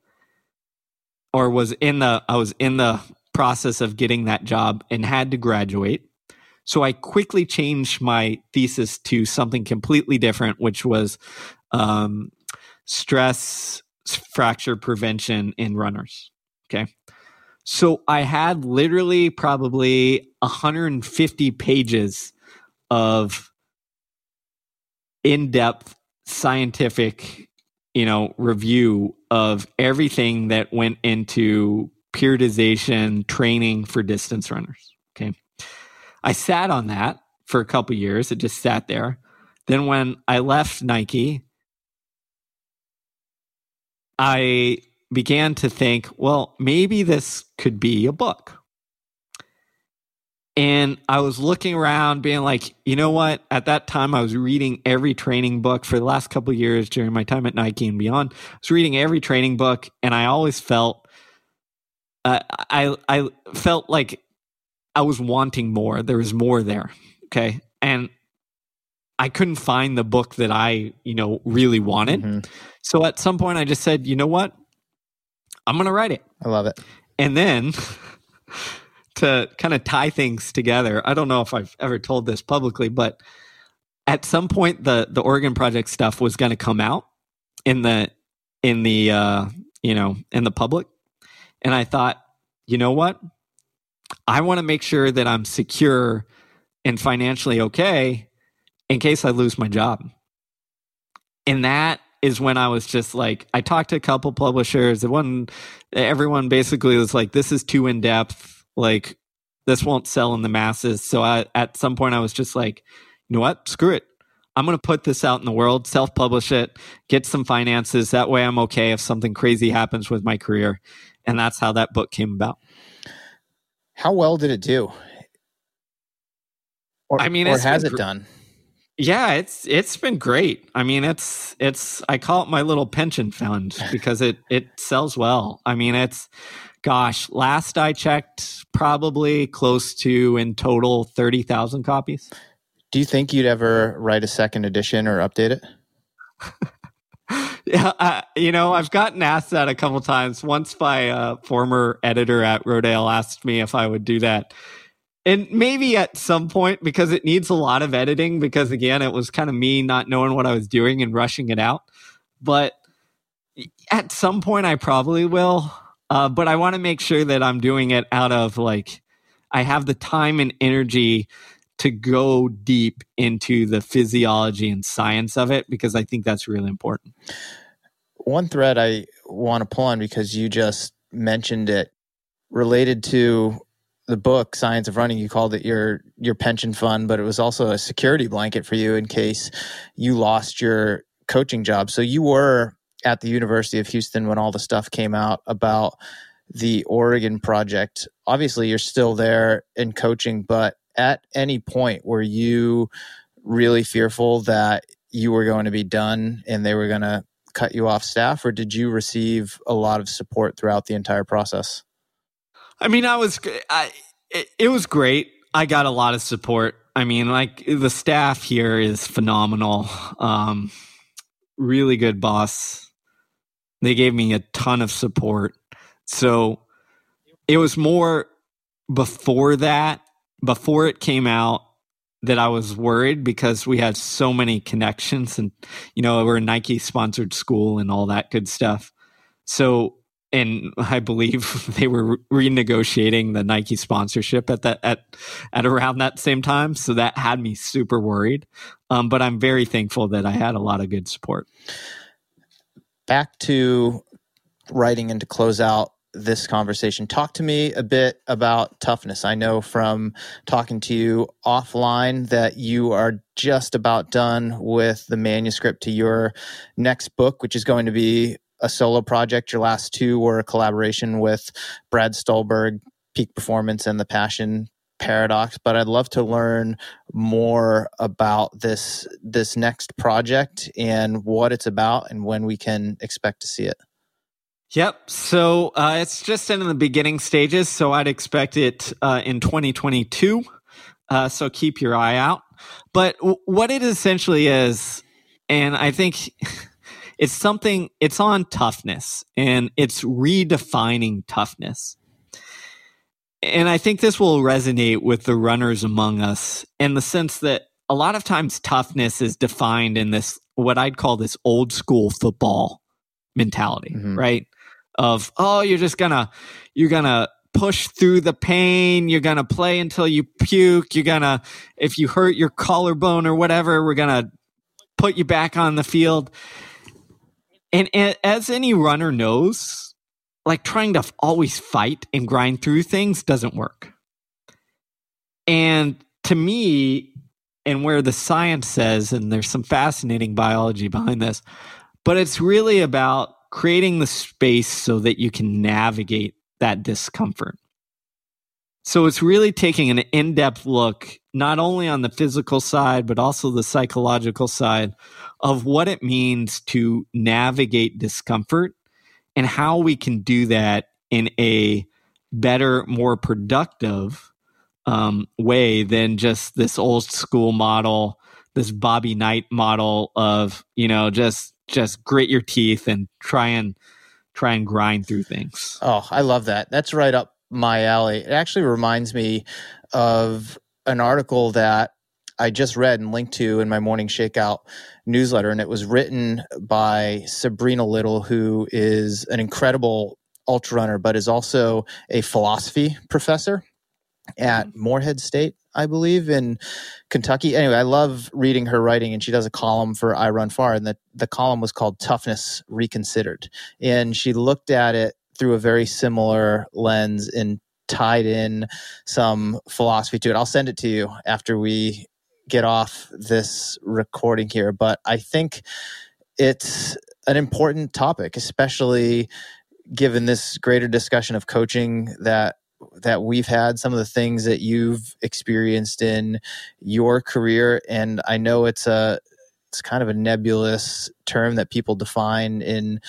or was in the I was in the process of getting that job and had to graduate. So I quickly changed my thesis to something completely different, which was um, stress fracture prevention in runners. Okay. So I had literally probably 150 pages of in-depth scientific, you know, review of everything that went into periodization training for distance runners. Okay. I sat on that for a couple years. It just sat there. Then when I left Nike, I began to think, well, maybe this could be a book. And I was looking around, being like, you know what? At that time, I was reading every training book for the last couple years during my time at Nike and beyond. I was reading every training book, and I always felt, uh, I I felt like I was wanting more. There was more there. Okay, and I couldn't find the book that I, you know, really wanted. Mm-hmm. So at some point, I just said, you know what? I'm going to write it. I love it. And then to kind of tie things together, I don't know if I've ever told this publicly, but at some point the the Oregon Project stuff was going to come out in the in the uh, you know in the public, and I thought, you know what, I want to make sure that I'm secure and financially okay in case I lose my job, and that is when I was just like, I talked to a couple publishers. The one, everyone basically was like, this is too in depth. Like, this won't sell in the masses. So I, at some point, I was just like, you know what? Screw it. I'm going to put this out in the world, self publish it, get some finances. That way I'm okay if something crazy happens with my career. And that's how that book came about. How well did it do? Or, I mean, or has it done? Yeah, it's it's been great. I mean, it's it's I call it my little pension fund because it it sells well. I mean, it's gosh, last I checked, probably close to in total thirty thousand copies. Do you think you'd ever write a second edition or update it? yeah, I, you know, I've gotten asked that a couple times. Once by a uh, former editor at Rodale asked me if I would do that and maybe at some point because it needs a lot of editing because again it was kind of me not knowing what i was doing and rushing it out. But at some point i probably will. Uh, but i want to make sure that i'm doing it out of like i have the time and energy to go deep into the physiology and science of it because i think that's really important. One thread i want to pull on because you just mentioned it related to the book science of running you called it your your pension fund but it was also a security blanket for you in case you lost your coaching job. So you were at the university of houston when all the stuff came out about the oregon project. Obviously you're still there in coaching but at any point were you really fearful that you were going to be done and they were going to cut you off staff or did you receive a lot of support throughout the entire process I mean, I was, I, it, it was great. I got a lot of support. I mean, like the staff here is phenomenal. Um, really good boss. They gave me a ton of support. So it was more before that, before it came out, that I was worried because we had so many connections and, you know, we're a Nike sponsored school and all that good stuff. So and I believe they were renegotiating the Nike sponsorship at that at at around that same time. So that had me super worried. Um, but I'm very thankful that I had a lot of good support. Back to writing and to close out this conversation. Talk to me a bit about toughness. I know from talking to you offline that you are just about done with the manuscript to your next book, which is going to be a solo project. Your last two were a collaboration with Brad Stulberg, Peak Performance, and the Passion paradox, but I'd love to learn more about this this next project and what it's about and when we can expect to see it. Yep. So uh, it's just in the beginning stages. So I'd expect it uh, in 2022. Uh, so keep your eye out. But w- what it essentially is, and I think it's something, it's on toughness and it's redefining toughness. And I think this will resonate with the runners among us in the sense that a lot of times toughness is defined in this, what I'd call this old school football mentality, mm-hmm. right? Of, oh, you're just gonna, you're gonna push through the pain. You're going to play until you puke. You're going to, if you hurt your collarbone or whatever, we're going to put you back on the field. And, and as any runner knows, like trying to always fight and grind through things doesn't work. And to me, and where the science says, and there's some fascinating biology behind this, but it's really about creating the space so that you can navigate that discomfort. So it's really taking an in depth look, not only on the physical side, but also the psychological side of what it means to navigate discomfort and how we can do that in a better, more productive um, way than just this old school model, this Bobby Knight model of, you know, just just grit your teeth and try and try and grind through things. Oh, I love that. That's right up my alley. It actually reminds me of an article that I just read and linked to in my morning shakeout newsletter. And it was written by Sabrina Little, who is an incredible ultra runner, but is also a philosophy professor at mm-hmm. Morehead State, I believe, in Kentucky. Anyway, I love reading her writing, and she does a column for I Run Far, and the, the column was called Toughness Reconsidered. And she looked at it through a very similar lens and tied in some philosophy to it. I'll send it to you after we get off this recording here, but I think it's an important topic, especially given this greater discussion of coaching that that we've had, some of the things that you've experienced in your career, and I know it's a it's kind of a nebulous term that people define in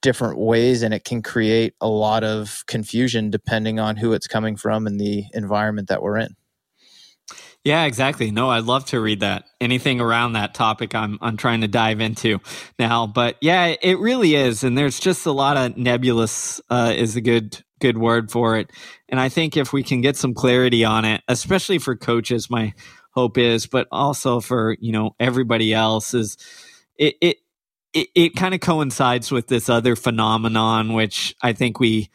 different ways and it can create a lot of confusion depending on who it's coming from and the environment that we're in. Yeah, exactly. No, I'd love to read that. Anything around that topic I'm I'm trying to dive into now. But yeah, it really is. And there's just a lot of nebulous uh, is a good good word for it. And I think if we can get some clarity on it, especially for coaches, my hope is, but also for, you know, everybody else is it, it, it, it kind of coincides with this other phenomenon, which I think we,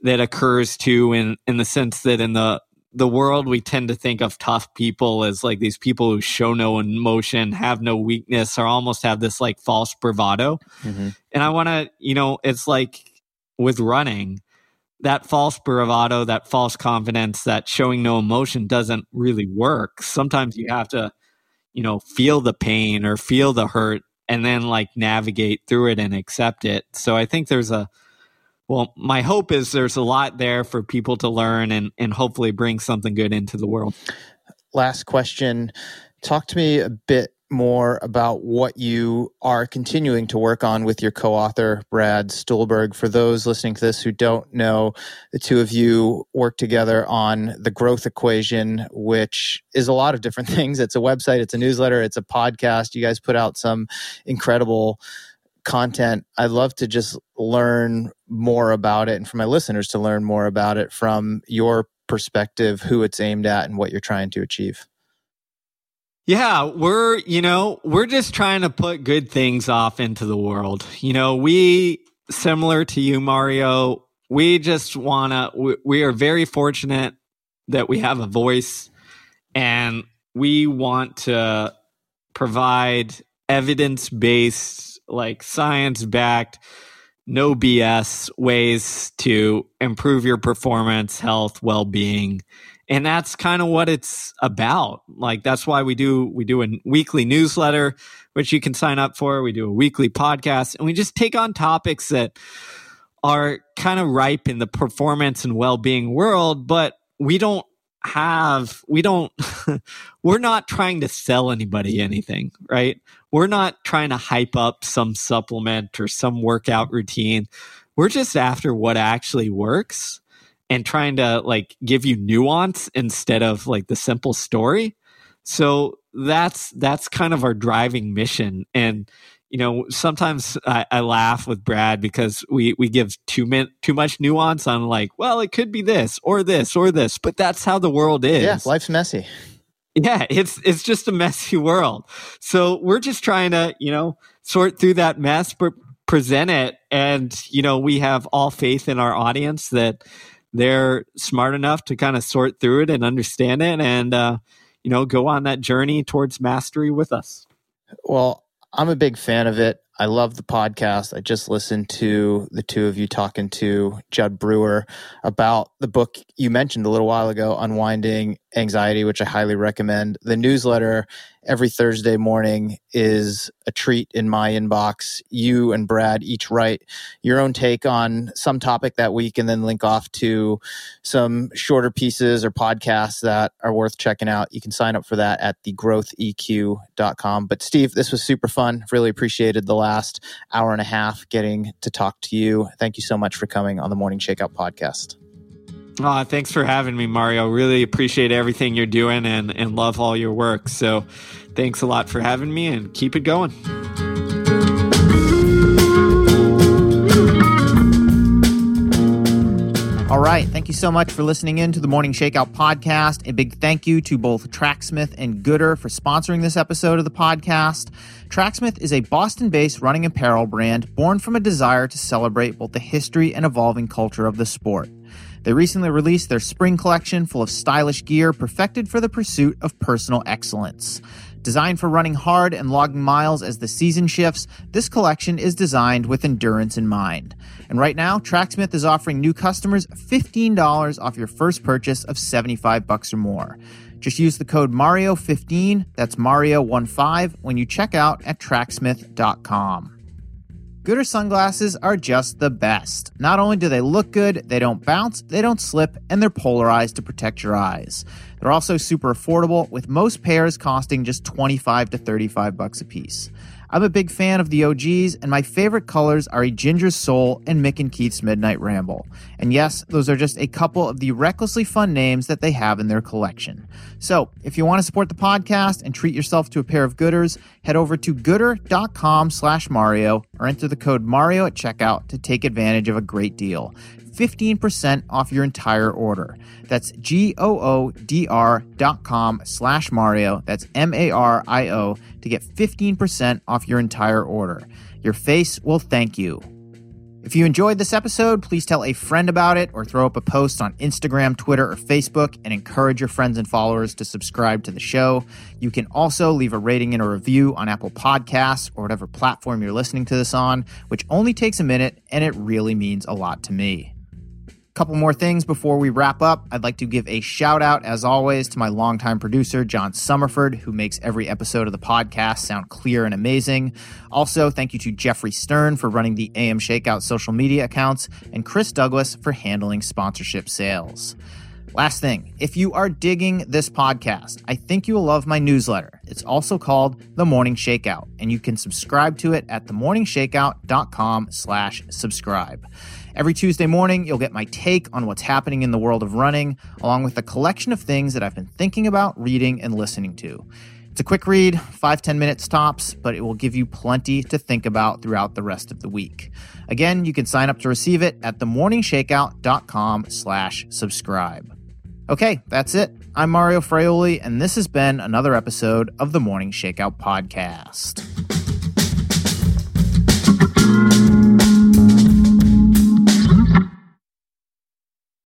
that occurs too in, in the sense that in the, the world we tend to think of tough people as like these people who show no emotion, have no weakness, or almost have this like false bravado. Mm-hmm. And I want to, you know, it's like with running, that false bravado, that false confidence, that showing no emotion doesn't really work. Sometimes you have to, you know, feel the pain or feel the hurt and then like navigate through it and accept it. So I think there's a, well, my hope is there's a lot there for people to learn and, and hopefully bring something good into the world. Last question. Talk to me a bit more about what you are continuing to work on with your co-author Brad Stulberg. For those listening to this who don't know, the two of you work together on the growth equation, which is a lot of different things. It's a website, it's a newsletter, it's a podcast. You guys put out some incredible content. I'd love to just learn more about it and for my listeners to learn more about it from your perspective, who it's aimed at and what you're trying to achieve. Yeah, we're, you know, we're just trying to put good things off into the world. You know, we, similar to you, Mario, we just want to, we, we are very fortunate that we have a voice and we want to provide evidence based, like science backed, no BS ways to improve your performance, health, well being and that's kind of what it's about. Like that's why we do we do a weekly newsletter which you can sign up for. We do a weekly podcast and we just take on topics that are kind of ripe in the performance and well-being world but we don't have we don't we're not trying to sell anybody anything right? We're not trying to hype up some supplement or some workout routine. We're just after what actually works and trying to like give you nuance instead of like the simple story. So that's that's kind of our driving mission. And you know, sometimes I, I, laugh with Brad because we we give too min- too much nuance on like, well, it could be this or this or this, but that's how the world is. Yeah, life's messy. Yeah, it's it's just a messy world. So we're just trying to, you know, sort through that mess, but present it, and you know, we have all faith in our audience that they're smart enough to kind of sort through it and understand it, and uh, you know, go on that journey towards mastery with us. Well, I'm a big fan of it. I love the podcast. I just listened to the two of you talking to Jud Brewer about the book you mentioned a little while ago, Unwinding Anxiety, which I highly recommend. The newsletter every Thursday morning is a treat in my inbox. You and Brad each write your own take on some topic that week and then link off to some shorter pieces or podcasts that are worth checking out. You can sign up for that at thegrowtheq.com. But Steve, this was super fun. Really appreciated the last hour and a half getting to talk to you. Thank you so much for coming on the Morning Shakeout podcast. Oh, thanks for having me, Mario. Really appreciate everything you're doing and, and love all your work. So thanks a lot for having me and keep it going. All right. Thank you so much for listening in to the Morning Shakeout podcast. A big thank you to both Tracksmith and Goodr for sponsoring this episode of the podcast. Tracksmith is a Boston based running apparel brand born from a desire to celebrate both the history and evolving culture of the sport. They recently released their spring collection full of stylish gear perfected for the pursuit of personal excellence. Designed for running hard and logging miles as the season shifts, this collection is designed with endurance in mind. And right now, Tracksmith is offering new customers $15 off your first purchase of 75 bucks or more. Just use the code Mario15, that's Mario15, when you check out at tracksmith.com. Goodr sunglasses are just the best. Not only do they look good, they don't bounce, they don't slip, and they're polarized to protect your eyes. They're also super affordable, with most pairs costing just 25 to 35 bucks a piece. I'm a big fan of the OGs, and my favorite colors are a Ginger Soul and Mick and Keith's Midnight Ramble. And yes, those are just a couple of the recklessly fun names that they have in their collection. So, if you want to support the podcast and treat yourself to a pair of Goodrs, head over to goodr.com slash Mario or enter the code Mario at checkout to take advantage of a great deal. 15% off your entire order. That's G-O-O-D-R dot com slash Mario. That's M-A-R-I-O to get 15% off your entire order. Your face will thank you. If you enjoyed this episode, please tell a friend about it or throw up a post on Instagram, Twitter, or Facebook and encourage your friends and followers to subscribe to the show. You can also leave a rating and a review on Apple Podcasts or whatever platform you're listening to this on, which only takes a minute and it really means a lot to me. Couple more things before we wrap up. I'd like to give a shout out, as always, to my longtime producer, John Summerford, who makes every episode of the podcast sound clear and amazing. Also, thank you to Jeffrey Stern for running the AM Shakeout social media accounts, and Chris Douglas for handling sponsorship sales. Last thing, if you are digging this podcast, I think you will love my newsletter. It's also called The Morning Shakeout, and you can subscribe to it at themorningshakeout.com slash subscribe. Every Tuesday morning, you'll get my take on what's happening in the world of running, along with a collection of things that I've been thinking about, reading, and listening to. It's a quick read, five ten minutes tops, but it will give you plenty to think about throughout the rest of the week. Again, you can sign up to receive it at themorningshakeout.com slash subscribe. Okay, that's it. I'm Mario Fraioli, and this has been another episode of the Morning Shakeout Podcast.